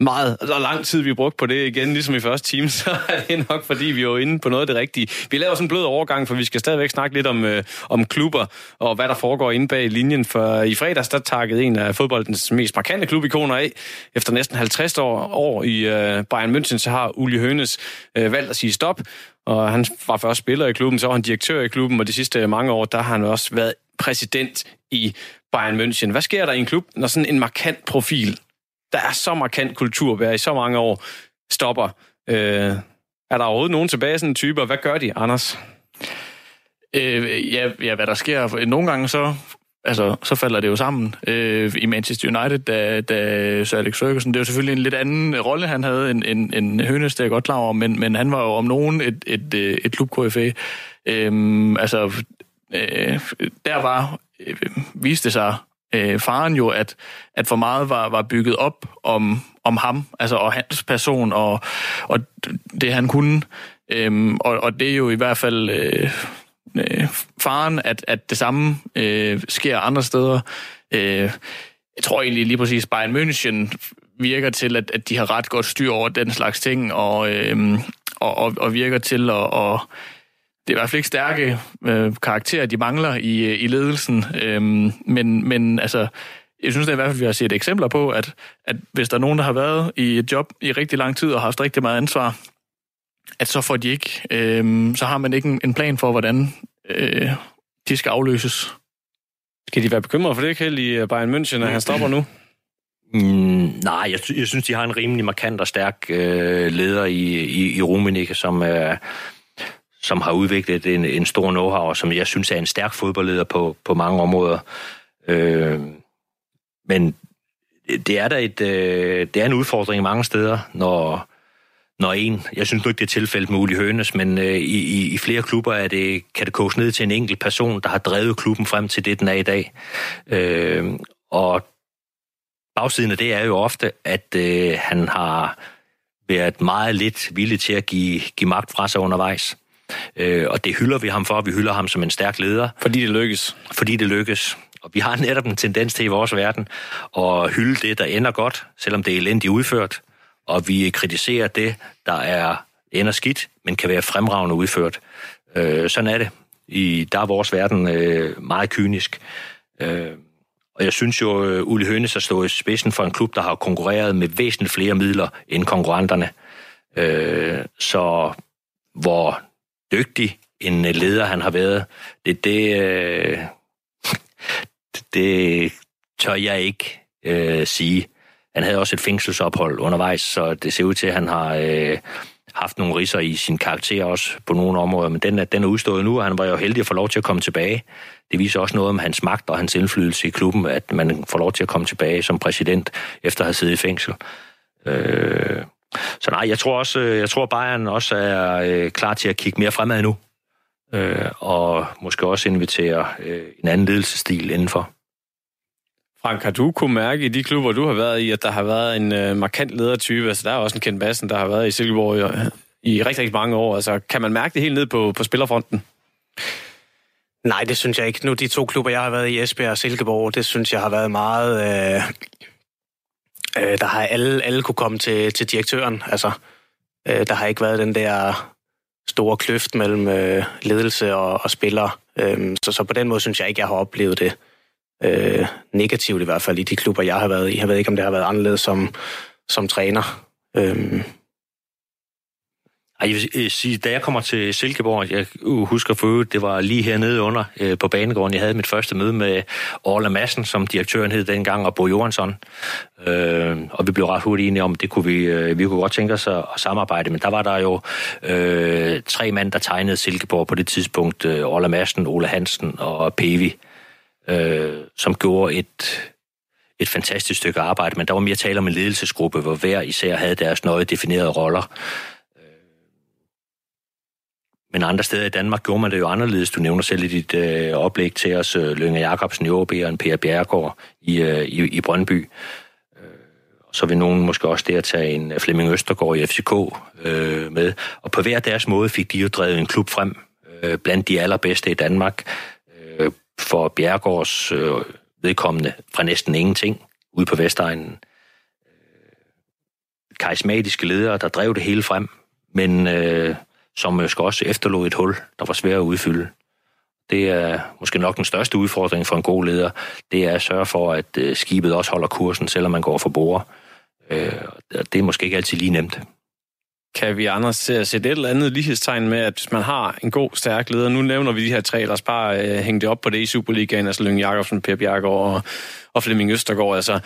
meget altså, og lang tid, vi brugte på det igen, ligesom i første time, så er det nok, fordi vi er inde på noget af det rigtige. Vi laver sådan en blød overgang, for vi skal stadigvæk snakke lidt om, øh, om klubber og hvad der foregår inde bag linjen. For i fredags, der takkede en af fodboldens mest markante klubikoner af. Efter næsten 50 år, år i øh, Bayern München, så har Uli Hønes øh, valgt at sige stop. Og han var først spiller i klubben, så var han direktør i klubben, og de sidste mange år, der har han også været præsident i Bayern München. Hvad sker der i en klub, når sådan en markant profil, der er så markant kultur, i så mange år, stopper? Øh, er der overhovedet nogen tilbage sådan en type, og hvad gør de, Anders? Øh, ja, ja, hvad der sker. Nogle gange så altså, så falder det jo sammen øh, i Manchester United, da, da Sir Alex Ferguson, det er jo selvfølgelig en lidt anden rolle, han havde end, end, end Hønes, det er jeg godt klar over, men, men han var jo om nogen et, et, et, et klub KFA. Øh, altså, øh, der var, øh, viste sig øh, faren jo, at, at for meget var, var bygget op om, om ham, altså og hans person, og, og det han kunne. Øhm, og, og det er jo i hvert fald... Øh, øh, faren, at, at det samme øh, sker andre steder. Øh, jeg tror egentlig lige præcis, Bayern München virker til, at, at de har ret godt styr over den slags ting, og, øh, og, og, og virker til at... Og, det er i hvert fald ikke stærke øh, karakterer, de mangler i, i ledelsen, øh, men, men altså, jeg synes det er i hvert fald, vi har set eksempler på, at, at hvis der er nogen, der har været i et job i rigtig lang tid og har haft rigtig meget ansvar, at så får de ikke, øh, så har man ikke en, en plan for, hvordan øh, de skal afløses. Skal de være bekymrede for det, Kjeld, i Bayern München, at han stopper nu? Mm, nej, jeg, jeg synes, de har en rimelig markant og stærk øh, leder i, i, i Rummenigge, som, øh, som har udviklet en, en stor know-how, og som jeg synes er en stærk fodboldleder på, på mange områder. Øh, men det er da et, øh, det er en udfordring mange steder, når, når en, jeg synes nu ikke, det er tilfældet med Uli Hønes, men øh, i, i, i flere klubber er det, kan det koges ned til en enkelt person, der har drevet klubben frem til det, den er i dag. Øh, og bagsiden af det er jo ofte, at øh, han har været meget lidt villig til at give, give magt fra sig undervejs. Øh, og det hylder vi ham for. Vi hylder ham som en stærk leder. Fordi det lykkes. Fordi det lykkes. Og vi har netop en tendens til i vores verden at hylde det, der ender godt, selvom det er elendigt udført og vi kritiserer det, der er ender skidt, men kan være fremragende udført. Øh, sådan er det. I, der er vores verden øh, meget kynisk. Øh, og jeg synes jo, øh, Uli Hønes har stået i spidsen for en klub, der har konkurreret med væsentligt flere midler end konkurrenterne. Øh, så hvor dygtig en øh, leder han har været, det, det, øh, det tør jeg ikke øh, sige. Han havde også et fængselsophold undervejs, så det ser ud til, at han har øh, haft nogle riser i sin karakter også på nogle områder, men den er, den er udstået nu, og han var jo heldig at få lov til at komme tilbage. Det viser også noget om hans magt og hans indflydelse i klubben, at man får lov til at komme tilbage som præsident, efter at have siddet i fængsel. Øh, så nej, jeg tror også, jeg tror Bayern også er øh, klar til at kigge mere fremad nu, øh, og måske også invitere øh, en anden ledelsesstil indenfor. Frank, har du kunne mærke i de klubber, du har været i, at der har været en øh, markant ledertype? Altså, der er også en Ken Bassen, der har været i Silkeborg i, i rigtig, rigtig mange år. Altså, kan man mærke det helt ned på, på spillerfronten? Nej, det synes jeg ikke. Nu de to klubber, jeg har været i, Esbjerg og Silkeborg, det synes jeg har været meget... Øh, øh, der har alle, alle kunne komme til, til direktøren. Altså, øh, der har ikke været den der store kløft mellem øh, ledelse og, og spillere. Øh, så, så på den måde synes jeg ikke, jeg har oplevet det øh, negativt i hvert fald i de klubber, jeg har været i. Jeg ved ikke, om det har været anderledes som, som træner. Øh, ej, jeg vil øh, sige, da jeg kommer til Silkeborg, jeg øh, husker for det var lige hernede under øh, på banegården, jeg havde mit første møde med Orla Madsen, som direktøren hed dengang, og Bo Johansson. Øh, og vi blev ret hurtigt enige om, det kunne vi, øh, vi kunne godt tænke os at, at samarbejde, men der var der jo øh, tre mænd, der tegnede Silkeborg på det tidspunkt. Øh, Orla Madsen, Ole Hansen og Pevi øh, som gjorde et, et fantastisk stykke arbejde, men der var mere tale om en ledelsesgruppe, hvor hver især havde deres nøje definerede roller. Men andre steder i Danmark gjorde man det jo anderledes. Du nævner selv i dit øh, oplæg til os, øh, Lønge Jacobsen i OB og en Per Bjergård i, øh, i, i Brøndby. Øh, så vil nogen måske også der tage en øh, Flemming Østergaard i FCK øh, med. Og på hver deres måde fik de jo drevet en klub frem, øh, blandt de allerbedste i Danmark øh, for Bjergårds øh, vedkommende fra næsten ingenting ude på Vestegnen. Øh, karismatiske ledere, der drev det hele frem, men øh, som måske også efterlod et hul, der var svært at udfylde. Det er måske nok den største udfordring for en god leder, det er at sørge for, at øh, skibet også holder kursen, selvom man går for bord. Øh, det er måske ikke altid lige nemt. Kan vi andre se et eller andet lighedstegn med, at hvis man har en god, stærk leder, nu nævner vi de her tre, lad os bare øh, hænge det op på det i Superligaen, altså Lyng Jakobsen, Per Bjergård og, og Flemming Østergaard, altså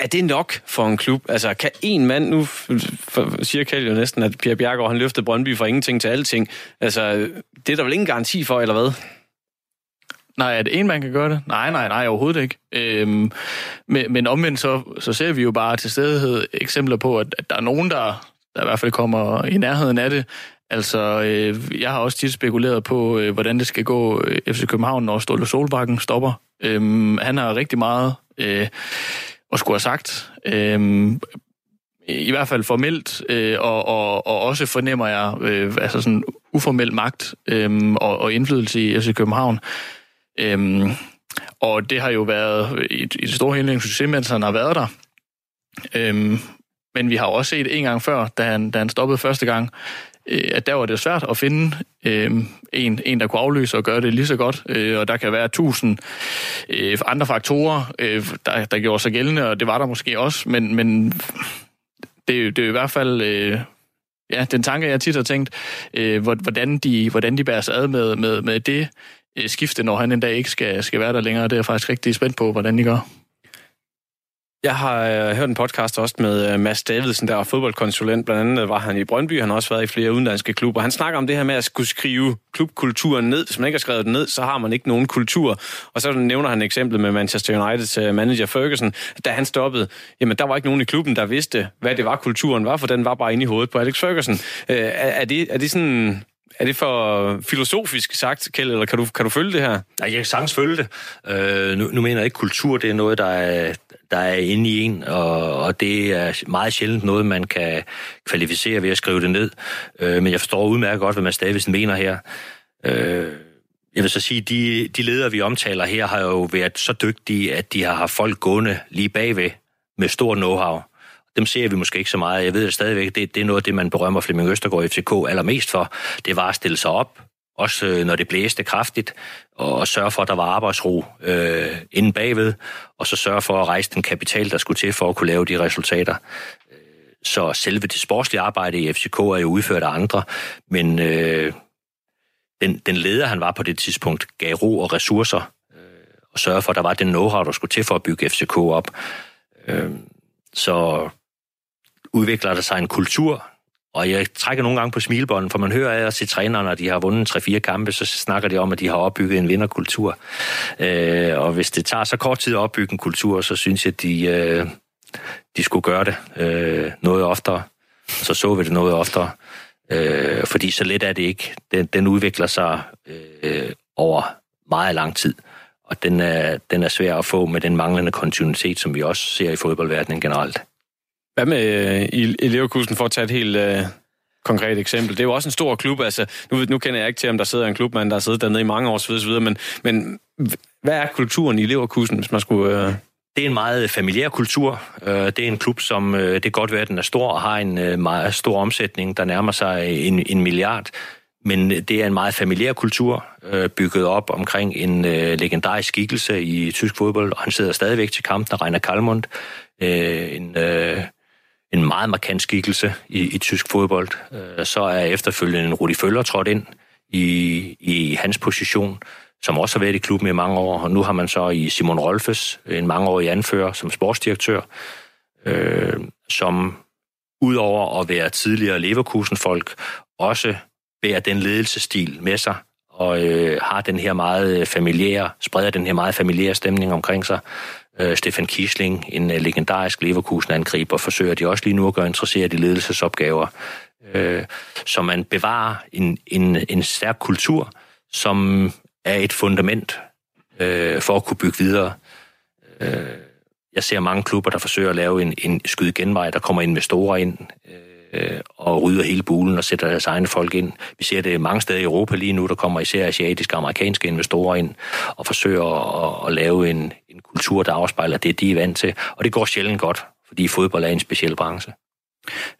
er det nok for en klub? Altså, kan en mand, nu siger Kjell jo næsten, at Pierre Bjergaard, han løftede Brøndby fra ingenting til alting. Altså, det er der vel ingen garanti for, eller hvad? Nej, at en mand kan gøre det? Nej, nej, nej, overhovedet ikke. Øhm, men, men omvendt så, så ser vi jo bare til stedighed eksempler på, at, at der er nogen, der, der i hvert fald kommer i nærheden af det. Altså, øh, jeg har også tit spekuleret på, øh, hvordan det skal gå øh, FC København, når Ståle Solbakken stopper. Øhm, han har rigtig meget øh, at skulle have sagt. Øh, i hvert fald formelt, øh, og, og, og også fornemmer jeg øh, altså sådan uformel magt øh, og, og indflydelse i FC København. Øh, og det har jo været i, i det store hele en succes, mens han har været der. Øhm, men vi har også set en gang før, da han, da han stoppede første gang, øh, at der var det svært at finde øh, en, en, der kunne afløse og gøre det lige så godt. Øh, og der kan være tusind øh, andre faktorer, øh, der, der gjorde sig gældende, og det var der måske også, men, men det, det er i hvert fald... Øh, ja, den tanke, jeg tit har tænkt, øh, hvordan, de, hvordan de bærer sig ad med, med, med det øh, skifte, når han en dag ikke skal, skal være der længere. Det er jeg faktisk rigtig spændt på, hvordan de gør. Jeg har øh, hørt en podcast også med øh, Mads Davidsen, der er fodboldkonsulent. Blandt andet var han i Brøndby, han har også været i flere udenlandske klubber. Han snakker om det her med at skulle skrive klubkulturen ned. Hvis man ikke har skrevet den ned, så har man ikke nogen kultur. Og så nævner han eksemplet med Manchester Uniteds øh, manager Ferguson. Da han stoppede, jamen der var ikke nogen i klubben, der vidste, hvad det var, kulturen var, for den var bare inde i hovedet på Alex Ferguson. Øh, er, er, det, er det sådan er det for filosofisk sagt, Kjell, eller kan du, kan du følge det her? Nej, jeg kan sagtens følge det. Øh, nu, nu mener jeg ikke, kultur det er noget, der er, der er inde i en, og, og det er meget sjældent noget, man kan kvalificere ved at skrive det ned. Øh, men jeg forstår udmærket godt, hvad man stadigvæk mener her. Øh, jeg vil så sige, de, de ledere, vi omtaler her, har jo været så dygtige, at de har haft folk gående lige bagved med stor know-how dem ser vi måske ikke så meget. Jeg ved at stadigvæk, det, det er noget af det, man berømmer Flemming Østergaard FCK allermest for. Det var at stille sig op, også øh, når det blæste kraftigt, og, og sørge for, at der var arbejdsro øh, inden bagved, og så sørge for at rejse den kapital, der skulle til for at kunne lave de resultater. Øh, så selve det sportslige arbejde i FCK er jo udført af andre, men øh, den, den leder, han var på det tidspunkt, gav ro og ressourcer, øh, og sørge for, at der var den know-how, der skulle til for at bygge FCK op. Øh, så udvikler der sig en kultur, og jeg trækker nogle gange på smilbånden, for man hører af os se trænere, når de har vundet 3-4 kampe, så snakker de om, at de har opbygget en vinderkultur. Øh, og hvis det tager så kort tid at opbygge en kultur, så synes jeg, at de, øh, de skulle gøre det øh, noget oftere. Så så vi det noget oftere. Øh, fordi så let er det ikke. Den, den udvikler sig øh, over meget lang tid. Og den er, den er svær at få med den manglende kontinuitet, som vi også ser i fodboldverdenen generelt. Hvad med øh, i, i Leverkusen, for at tage et helt øh, konkret eksempel? Det er jo også en stor klub. Altså, nu, nu kender jeg ikke til, om der sidder en klubmand, der har siddet dernede i mange år, osv., men, men hvad er kulturen i Leverkusen, hvis man skulle... Øh... Det er en meget familiær kultur. Øh, det er en klub, som øh, det kan godt være, at den er stor og har en øh, meget stor omsætning, der nærmer sig en, en milliard. Men det er en meget familiær kultur, bygget op omkring en legendarisk skikkelse i tysk fodbold, han sidder stadigvæk til kampen, Reiner Kalmund, en en meget markant skikkelse i, i tysk fodbold. Øh, så er efterfølgende en Rudi Føller trådt ind i, i hans position, som også har været i klubben i mange år. Og nu har man så i Simon Rolfes, en mangeårig anfører som sportsdirektør, øh, som udover at være tidligere Leverkusen-folk, også bærer den ledelsesstil med sig, og øh, har den her meget familiære, spreder den her meget familiære stemning omkring sig, Øh, Stefan Kiesling, en øh, legendarisk Leverkusen-angriber, forsøger de også lige nu at gøre interesseret i ledelsesopgaver. Øh, så man bevarer en, en, en stærk kultur, som er et fundament øh, for at kunne bygge videre. Øh, jeg ser mange klubber, der forsøger at lave en, en skyde genvej, der kommer investorer ind. Øh, øh, og rydder hele bulen og sætter deres egne folk ind. Vi ser det mange steder i Europa lige nu, der kommer især asiatiske og amerikanske investorer ind og forsøger at, at lave en, en kultur, der afspejler det, de er vant til. Og det går sjældent godt, fordi fodbold er en speciel branche.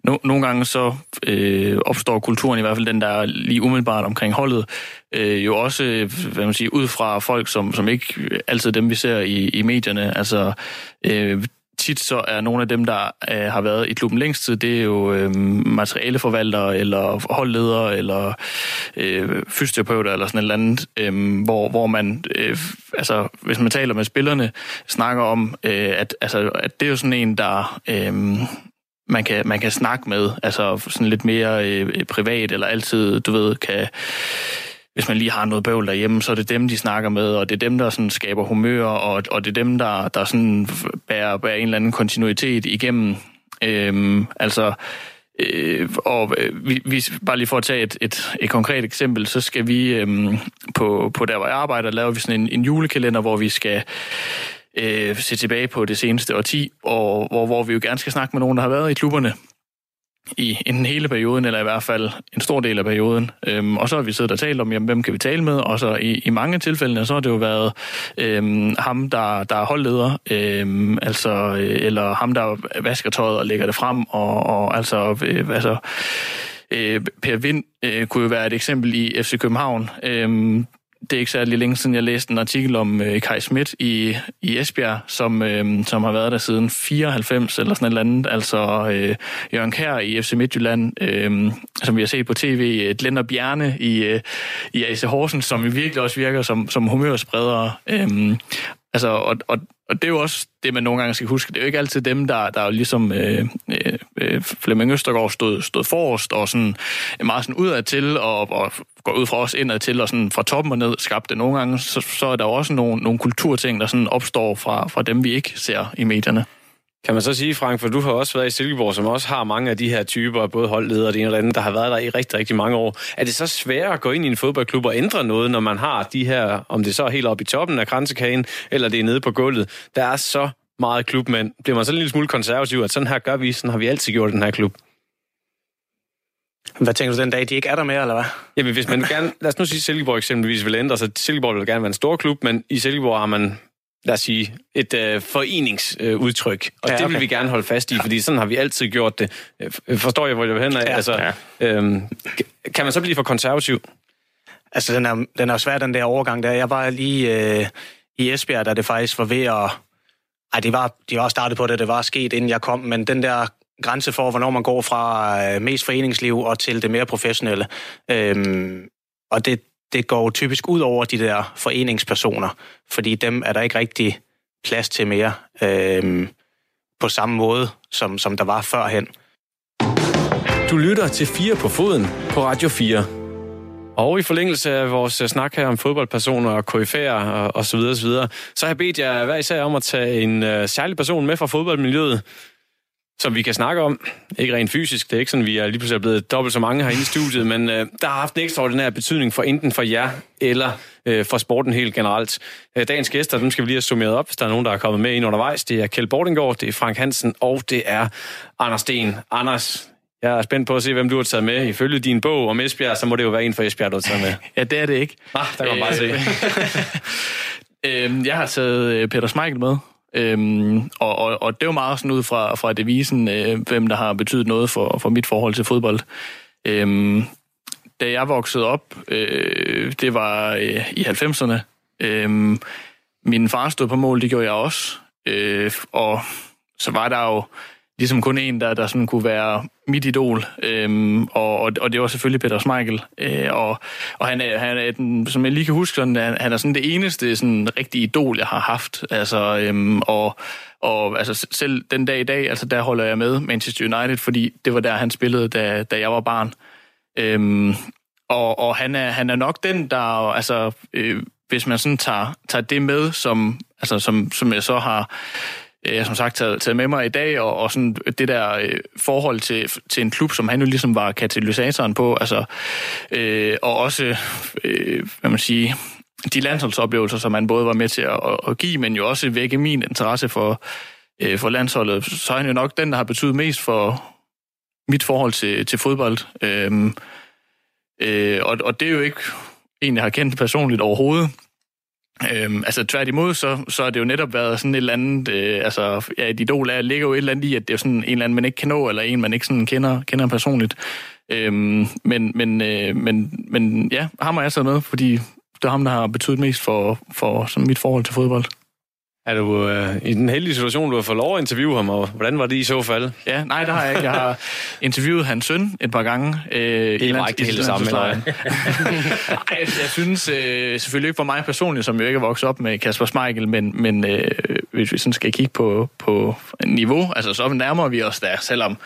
No, nogle gange så øh, opstår kulturen, i hvert fald den, der er lige umiddelbart omkring holdet, øh, jo også hvad man siger, ud fra folk, som, som ikke altid dem, vi ser i, i medierne. Altså, øh, tit så er nogle af dem, der øh, har været i klubben længst tid, det er jo øh, materialeforvaltere, eller holdledere, eller øh, fysioterapeuter, eller sådan et eller andet, øh, hvor, hvor man, øh, altså hvis man taler med spillerne, snakker om, øh, at, altså, at det er jo sådan en, der... Øh, man kan, man kan snakke med, altså sådan lidt mere øh, privat, eller altid, du ved, kan hvis man lige har noget bøvl derhjemme, så er det dem, de snakker med, og det er dem, der sådan skaber humør, og, og det er dem, der, der sådan bærer, bærer en eller anden kontinuitet igennem. Øhm, altså, øh, og øh, vi, vi, bare lige for at tage et, et, et konkret eksempel, så skal vi øhm, på, på der, hvor jeg arbejder, laver vi sådan en, en julekalender, hvor vi skal øh, se tilbage på det seneste årti, og hvor, hvor vi jo gerne skal snakke med nogen, der har været i klubberne i enten hele perioden, eller i hvert fald en stor del af perioden. Øhm, og så har vi siddet og talt om, jamen, hvem kan vi tale med, og så i, i mange tilfælde, så har det jo været øhm, ham, der, der er holdleder, øhm, altså, øh, eller ham, der vasker tøjet og lægger det frem, og, og altså, øh, altså øh, Per Vind øh, kunne jo være et eksempel i FC København, øh, det er ikke særlig længe siden, jeg læste en artikel om øh, Kai Schmidt i, i Esbjerg, som, øh, som har været der siden 94 eller sådan et eller andet. Altså øh, Jørgen Kær i FC Midtjylland, øh, som vi har set på tv, Glenn øh, Bjerne i, øh, i AC Horsens, som virkelig også virker som, som humørspredere. Øh, altså, og, og, og det er jo også det, man nogle gange skal huske. Det er jo ikke altid dem, der, der ligesom øh, øh, øh, Flemming Østergaard stod, stod forrest og sådan øh, meget sådan udad til og, og går ud fra os indad til og sådan fra toppen og ned skabte nogle gange, så, så er der også nogle, nogle kulturting, der sådan opstår fra, fra dem, vi ikke ser i medierne. Kan man så sige, Frank, for du har også været i Silkeborg, som også har mange af de her typer, både holdledere og det ene og andet, der har været der i rigtig, rigtig mange år. Er det så svært at gå ind i en fodboldklub og ændre noget, når man har de her, om det så er helt oppe i toppen af kransekagen, eller det er nede på gulvet? Der er så meget klubmænd. Bliver man så en lille smule konservativ, at sådan her gør vi, sådan har vi altid gjort den her klub? Hvad tænker du den dag, de ikke er der mere, eller hvad? Jamen, hvis man gerne... Lad os nu sige, at Silkeborg eksempelvis vil ændre sig. Silkeborg vil gerne være en stor klub, men i Silkeborg har man lad os sige, et øh, foreningsudtryk. Øh, og ja, okay. det vil vi gerne holde fast i, fordi sådan har vi altid gjort det. Øh, forstår jeg, hvor jeg vil hen? Ja. Altså, ja. øhm, kan man så blive for konservativ? Altså, den er, den er svær, den der overgang der. Jeg var lige øh, i Esbjerg, da det faktisk var ved at... Ej, det var, de var startet på det, det var sket, inden jeg kom, men den der grænse for, hvornår man går fra øh, mest foreningsliv og til det mere professionelle. Øhm, og det, det går typisk ud over de der foreningspersoner, fordi dem er der ikke rigtig plads til mere øhm, på samme måde, som, som der var førhen. Du lytter til 4 på foden på Radio 4. Og i forlængelse af vores snak her om fodboldpersoner og KF'er og, og så videre, så videre, så har jeg bedt jer hver især om at tage en uh, særlig person med fra fodboldmiljøet, som vi kan snakke om. Ikke rent fysisk, det er ikke sådan, vi er lige pludselig blevet dobbelt så mange herinde i studiet, men øh, der har haft en ekstraordinær betydning for enten for jer eller øh, for sporten helt generelt. Øh, dagens gæster, dem skal vi lige have summeret op, hvis der er nogen, der er kommet med ind undervejs. Det er Kjeld Bordingård, det er Frank Hansen, og det er Anders Sten. Anders, jeg er spændt på at se, hvem du har taget med. Ifølge din bog om Esbjerg, så må det jo være en for Esbjerg, du har taget med. ja, det er det ikke. Ah, der kan man bare se. øh, jeg har taget øh, Peter Smeichel med. Øhm, og, og, og det var meget sådan ud fra, fra devisen, øh, hvem der har betydet noget for, for mit forhold til fodbold. Øhm, da jeg voksede op, øh, det var øh, i 90'erne. Øh, min far stod på mål, det gjorde jeg også. Øh, og så var der jo ligesom kun en, der, der sådan kunne være mit idol, øhm, og, og det var selvfølgelig Peter Schmeichel, øh, og, og han er, han er den, som jeg lige kan huske, sådan, han, han er sådan det eneste sådan rigtige idol, jeg har haft, altså, øhm, og, og altså, selv den dag i dag, altså der holder jeg med Manchester United, fordi det var der, han spillede, da, da jeg var barn. Øhm, og og han, er, han er nok den, der, altså, øh, hvis man sådan tager, tager det med, som, altså, som, som jeg så har Øh, jeg som sagt taget, taget med mig i dag, og, og sådan det der øh, forhold til, til en klub, som han jo ligesom var katalysatoren på, altså, øh, og også, øh, hvad man sige, de landsholdsoplevelser, som han både var med til at, at give, men jo også vække min interesse for, øh, for landsholdet, så er han jo nok den, der har betydet mest for, mit forhold til, til fodbold. Øhm, øh, og, og det er jo ikke en, jeg har kendt personligt overhovedet. Øhm, altså tværtimod, så, så har det jo netop været sådan et eller andet, øh, altså ja, et idol er, ligger jo et eller andet i, at det er sådan en eller anden, man ikke kan nå, eller en, man ikke sådan kender, kender personligt. Øhm, men, men, øh, men, men ja, ham har jeg så med, fordi det er ham, der har betydet mest for, for sådan mit forhold til fodbold. Er du øh, i den heldige situation, du har fået lov at interviewe ham, og hvordan var det i så fald? Ja, nej, det har jeg ikke. Jeg har interviewet hans søn et par gange. Øh, det var ikke det hele samme, eller jeg, jeg synes øh, selvfølgelig ikke for mig personligt, som jo ikke er vokset op med Kasper Smeichel, men, men øh, hvis vi sådan skal kigge på, på niveau, altså så nærmer vi os der, selvom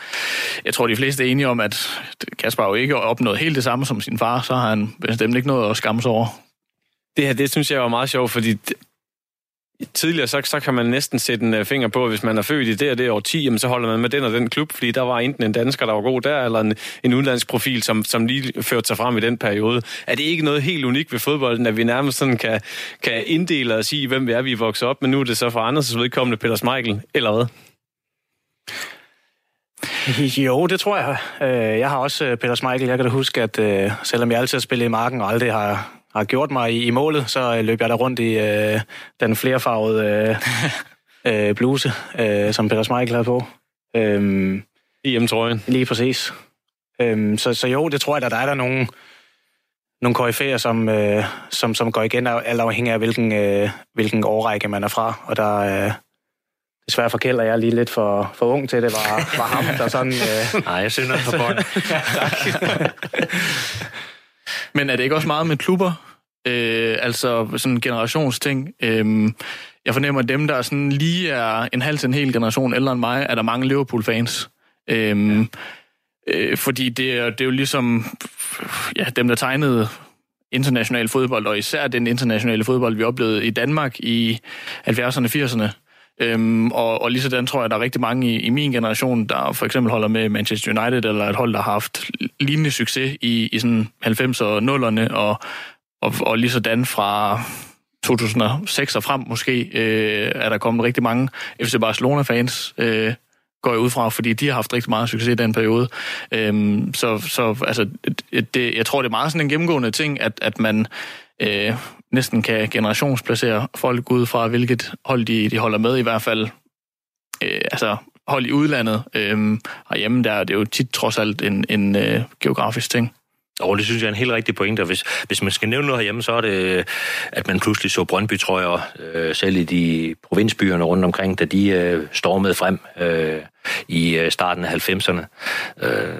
jeg tror, de fleste er enige om, at Kasper jo ikke har opnået helt det samme som sin far, så har han bestemt ikke noget at skamme sig over. Det her, det synes jeg var meget sjovt, fordi tidligere, så, så kan man næsten sætte en øh, finger på, at hvis man er født i det og det år 10, jamen, så holder man med den og den klub, fordi der var enten en dansker, der var god der, eller en, en udenlandsk profil, som, som lige førte sig frem i den periode. Er det ikke noget helt unikt ved fodbolden, at vi nærmest sådan kan, kan inddele og sige, hvem vi er, vi er vokset op, men nu er det så for Anders vedkommende Peter Smeichel, eller hvad? Jo, det tror jeg. Øh, jeg har også øh, Peter Smeichel. Jeg kan da huske, at selvom jeg altid har spillet i marken og aldrig har har gjort mig i, i målet, så øh, løb jeg der rundt i øh, den flerfarvede øh, øh, bluse, øh, som Peter Schmeichel havde på. Øhm, I hjemmetrøjen. Lige præcis. Øhm, så, så jo, det tror jeg, at der er der nogle, nogle koryfæer, som, øh, som, som går igen, alt afhængig af, hvilken, øh, hvilken årrække man er fra. Og der øh, desværre forkælder jeg lige lidt for, for ung til, det var, var ham, der sådan... Øh... Nej, jeg synder på bånd. Men er det ikke også meget med klubber? Øh, altså sådan en generationsting. Øh, jeg fornemmer, at dem, der sådan lige er en halv til en hel generation ældre end mig, er der mange Liverpool-fans. Øh, ja. øh, fordi det er, det er jo ligesom ja, dem, der tegnede international fodbold, og især den internationale fodbold, vi oplevede i Danmark i 70'erne og 80'erne. Øhm, og, og lige sådan tror jeg, at der er rigtig mange i, i min generation, der for eksempel holder med Manchester United, eller et hold, der har haft lignende succes i, i sådan 90'erne og 0'erne, og, og, og lige sådan fra 2006 og frem måske, øh, er der kommet rigtig mange FC Barcelona-fans, øh, går jeg ud fra, fordi de har haft rigtig meget succes i den periode. Øhm, så så altså, det, jeg tror, det er meget sådan en gennemgående ting, at, at man øh, næsten kan generationsplacere folk ud fra, hvilket hold de, de holder med, i hvert fald øh, altså hold i udlandet. Øh, og hjemme der er det jo tit trods alt en, en øh, geografisk ting. Og det synes jeg er en helt rigtig pointe, og hvis, hvis man skal nævne noget herhjemme, så er det, at man pludselig så Brøndby, tror jeg, øh, selv i de provinsbyerne rundt omkring, da de øh, stormede frem øh, i øh, starten af 90'erne. Øh,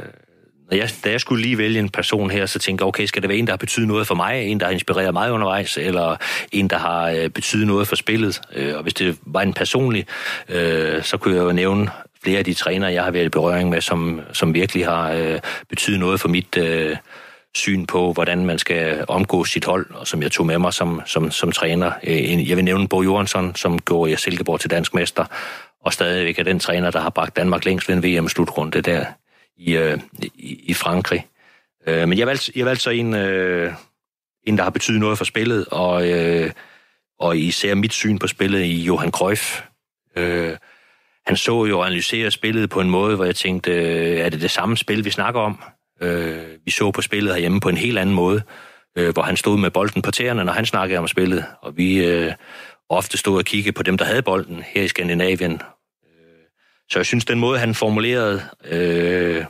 da jeg, da jeg skulle lige vælge en person her, så tænkte jeg, okay, skal det være en, der har betydet noget for mig, en, der har inspireret mig undervejs, eller en, der har øh, betydet noget for spillet? Øh, og hvis det var en personlig, øh, så kunne jeg jo nævne flere af de trænere, jeg har været i berøring med, som, som virkelig har øh, betydet noget for mit øh, syn på, hvordan man skal omgå sit hold, og som jeg tog med mig som, som, som træner. Øh, jeg vil nævne Bo Jørgensen, som går i Silkeborg til dansk mester, og stadigvæk er den træner, der har bragt Danmark længst ved en VM-slutrunde der i, øh, i, i Frankrig. Øh, men jeg valgte, jeg valgte så en, øh, en, der har betydet noget for spillet, og, øh, og især mit syn på spillet i Johan Cruyff. Øh, han så jo og analyserede spillet på en måde, hvor jeg tænkte, øh, er det det samme spil, vi snakker om? Øh, vi så på spillet herhjemme på en helt anden måde, øh, hvor han stod med bolden på tæerne, når han snakkede om spillet, og vi øh, ofte stod og kiggede på dem, der havde bolden her i Skandinavien, så jeg synes, den måde, han formulerede øh,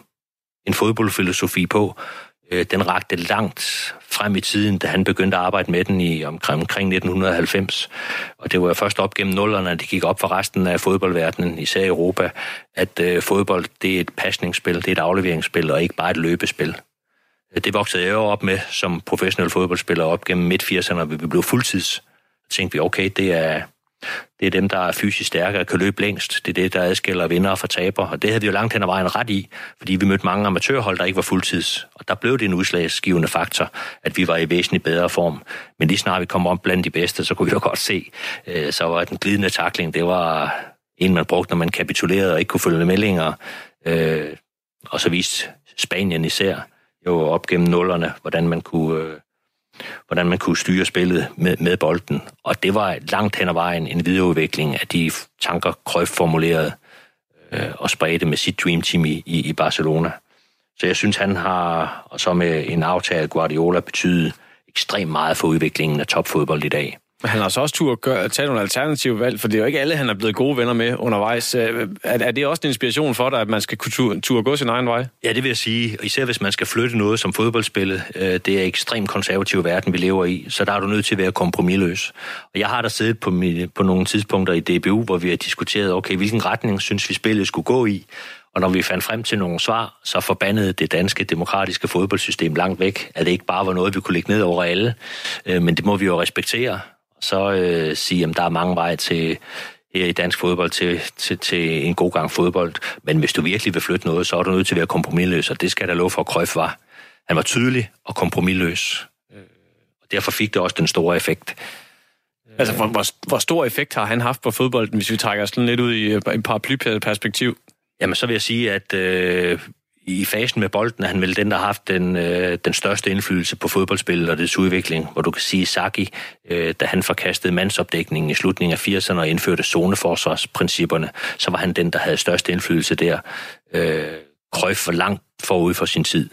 en fodboldfilosofi på, øh, den rakte langt frem i tiden, da han begyndte at arbejde med den i omkring, omkring 1990. Og det var jo først op gennem nullerne, at det gik op for resten af fodboldverdenen, især i Europa, at øh, fodbold det er et pasningsspil, det er et afleveringsspil, og ikke bare et løbespil. Det voksede jeg jo op med som professionel fodboldspiller op gennem midt-80'erne, og vi blev fuldtids. Så tænkte vi, okay, det er, det er dem, der er fysisk stærkere og kan løbe længst. Det er det, der adskiller vinder fra taber. Og det havde vi jo langt hen ad vejen ret i, fordi vi mødte mange amatørhold, der ikke var fuldtids. Og der blev det en udslagsgivende faktor, at vi var i væsentlig bedre form. Men lige snart vi kom om blandt de bedste, så kunne vi jo godt se, øh, så var den glidende takling, det var en, man brugte, når man kapitulerede og ikke kunne følge meldinger. Øh, og så viste Spanien især jo op gennem nullerne, hvordan man kunne øh, hvordan man kunne styre spillet med, med bolden. Og det var langt hen ad vejen en videreudvikling af de tanker, Cruyff formulerede øh, og spredte med sit Dream Team i, i, i Barcelona. Så jeg synes, han har, og så med en aftale Guardiola, betydet ekstremt meget for udviklingen af topfodbold i dag. Men han har så også tur at gøre, tage nogle alternative valg, for det er jo ikke alle, han er blevet gode venner med undervejs. Øh, er, er det også en inspiration for dig, at man skal kunne tur, tur gå sin egen vej? Ja, det vil jeg sige. Især hvis man skal flytte noget som fodboldspillet. Øh, det er ekstremt konservativ verden, vi lever i, så der er du nødt til at være kompromilløs. Og jeg har da siddet på, på nogle tidspunkter i DBU, hvor vi har diskuteret, okay, hvilken retning synes vi spillet skulle gå i? Og når vi fandt frem til nogle svar, så forbandede det danske demokratiske fodboldsystem langt væk, at det ikke bare var noget, vi kunne lægge ned over alle. Øh, men det må vi jo respektere så øh, sige, at der er mange veje til her i dansk fodbold til, til, til en god gang fodbold. Men hvis du virkelig vil flytte noget, så er du nødt til at være kompromilløs, og det skal der lov for, at Cruyff var. Han var tydelig og kompromilløs. Øh, og derfor fik det også den store effekt. Altså, hvor, hvor, hvor stor effekt har han haft på fodbolden, hvis vi trækker os lidt ud i et paraplyperspektiv? Jamen, så vil jeg sige, at øh, i fasen med bolden er han vel den, der har haft den, øh, den største indflydelse på fodboldspillet og dets udvikling, hvor du kan sige Saki, øh, da han forkastede mandsopdækningen i slutningen af 80'erne og indførte zoneforsvarsprincipperne, så var han den, der havde størst indflydelse der. Øh, Cruyff var langt forud for sin tid,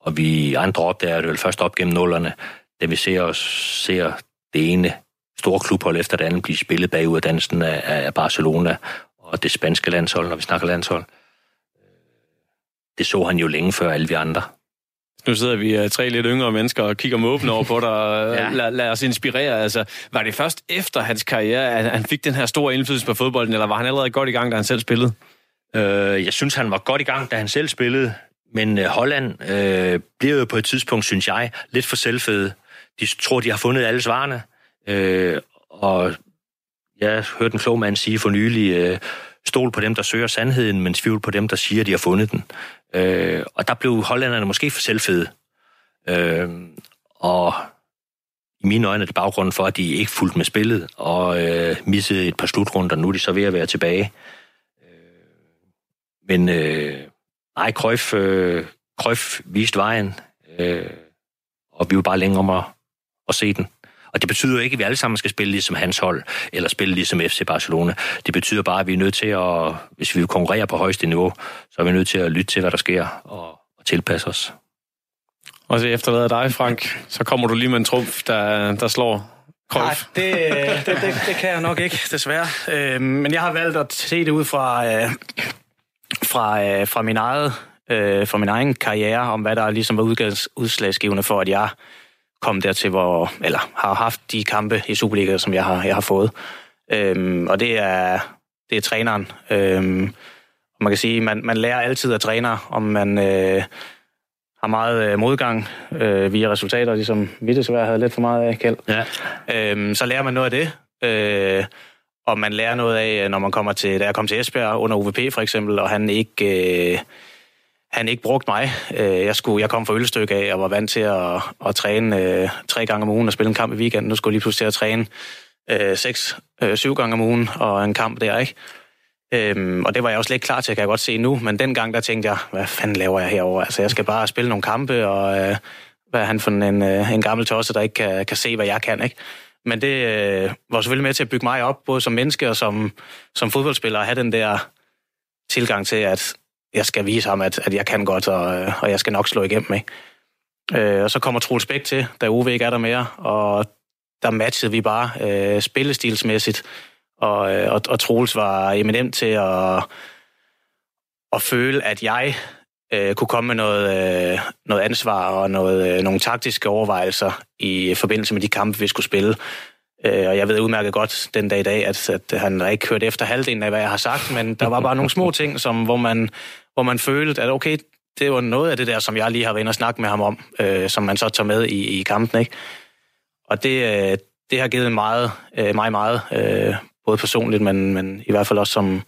og vi andre opdager det vel først op gennem nullerne, da vi ser, os, ser det ene store klubhold efter det andet blive spillet bagud af dansen af, af Barcelona og det spanske landshold, når vi snakker landshold det så han jo længe før alle vi andre. Nu sidder vi uh, tre lidt yngre mennesker og kigger med åbne over på dig og ja. lad, lad os inspirere. Altså, var det først efter hans karriere, at han fik den her store indflydelse på fodbolden, eller var han allerede godt i gang, da han selv spillede? Øh, jeg synes, han var godt i gang, da han selv spillede. Men uh, Holland øh, bliver jo på et tidspunkt, synes jeg, lidt for selvfede. De tror, de har fundet alle svarene. Øh, og jeg hørte en klog mand sige for nylig, øh, stol på dem, der søger sandheden, men tvivl på dem, der siger, at de har fundet den. Øh, og der blev hollænderne måske for selvfede. Øh, og i mine øjne er det baggrunden for, at de ikke fulgte med spillet og øh, missede et par slutrunder. Nu er de så ved at være tilbage. Øh, men øh, nej, Cruyff, øh, Cruyff viste vejen, øh, og vi var bare længere om at, at se den. Og det betyder ikke, at vi alle sammen skal spille ligesom hans hold, eller spille ligesom FC Barcelona. Det betyder bare, at vi er nødt til at, hvis vi vil konkurrere på højeste niveau, så er vi nødt til at lytte til, hvad der sker, og, og tilpasse os. Og så efterlader dig, Frank, så kommer du lige med en trumf, der, der slår Cruyff. Nej, det, det, det, det kan jeg nok ikke, desværre. Øh, men jeg har valgt at se det ud fra, øh, fra, øh, fra min eget øh, fra min egen karriere, om hvad der ligesom var udslagsgivende for, at jeg komme dertil, hvor, eller har haft de kampe i Superliga, som jeg har, jeg har fået. Øhm, og det er, det er træneren. Øhm, man kan sige, man, man lærer altid af træner, om man øh, har meget øh, modgang øh, via resultater, ligesom vi desværre havde lidt for meget af, Kjeld. Ja. Øhm, så lærer man noget af det. Øh, og man lærer noget af, når man kommer til, da jeg kom til Esbjerg under UVP for eksempel, og han ikke... Øh, han ikke brugte mig. Øh, jeg, skulle, jeg kom fra Ølstykke af og var vant til at, at træne øh, tre gange om ugen og spille en kamp i weekenden. Nu skulle jeg lige pludselig til at træne øh, seks, øh, syv gange om ugen og en kamp der, ikke? Øhm, og det var jeg også lidt klar til, kan jeg godt se nu. Men dengang, der tænkte jeg, hvad fanden laver jeg herover? Altså, jeg skal bare spille nogle kampe, og øh, hvad er han for en, øh, en gammel tosse, der ikke kan, kan se, hvad jeg kan, ikke? Men det øh, var selvfølgelig med til at bygge mig op, både som menneske og som, som fodboldspiller, at have den der tilgang til, at jeg skal vise ham, at, at jeg kan godt, og, og jeg skal nok slå igennem. Ikke? Øh, og så kommer Troels Bæk til, da Ove ikke er der mere, og der matchede vi bare øh, spillestilsmæssigt, og, øh, og, og Troels var eminent til at, at føle, at jeg øh, kunne komme med noget, øh, noget ansvar og noget, øh, nogle taktiske overvejelser i forbindelse med de kampe, vi skulle spille. Øh, og jeg ved udmærket godt den dag i dag, at, at han har ikke hørt efter halvdelen af, hvad jeg har sagt, men der var bare nogle små ting, som, hvor, man, hvor man følte, at okay, det var noget af det der, som jeg lige har været inde og snakke med ham om, øh, som man så tager med i, i kampen. Ikke? Og det, øh, det har givet meget, øh, mig meget, øh, både personligt, men, men i hvert fald også som,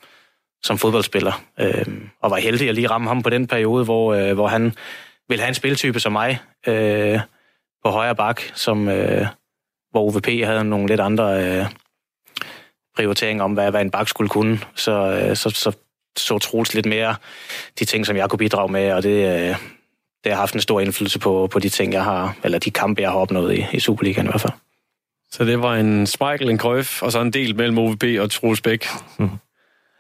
som fodboldspiller. Øh, og var heldig at lige ramme ham på den periode, hvor, øh, hvor han ville have en spiltype som mig øh, på højre bak, som, øh, hvor UVP havde nogle lidt andre øh, prioriteringer om, hvad, hvad en bak skulle kunne. Så, øh, så, så så Troels lidt mere de ting, som jeg kunne bidrage med, og det, øh, det har haft en stor indflydelse på, på de ting, jeg har, eller de kampe, jeg har opnået i, i Superligaen i hvert fald. Så det var en Spejkel, en Krøf, og så en del mellem OVB og Troels Bæk. Mm.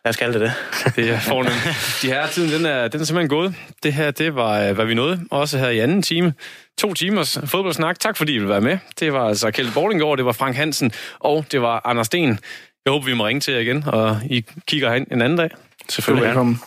Lad os kalde det det. Det er fornemt. De her tiden, den er, den er simpelthen gået. Det her, det var, hvad vi nåede. Også her i anden time. To timers fodboldsnak. Tak fordi I ville være med. Det var altså Kjeld Bordinggaard, det var Frank Hansen, og det var Anders Sten. Jeg håber, vi må ringe til jer igen, og I kigger hen en anden dag. Selvfølgelig. Velkommen.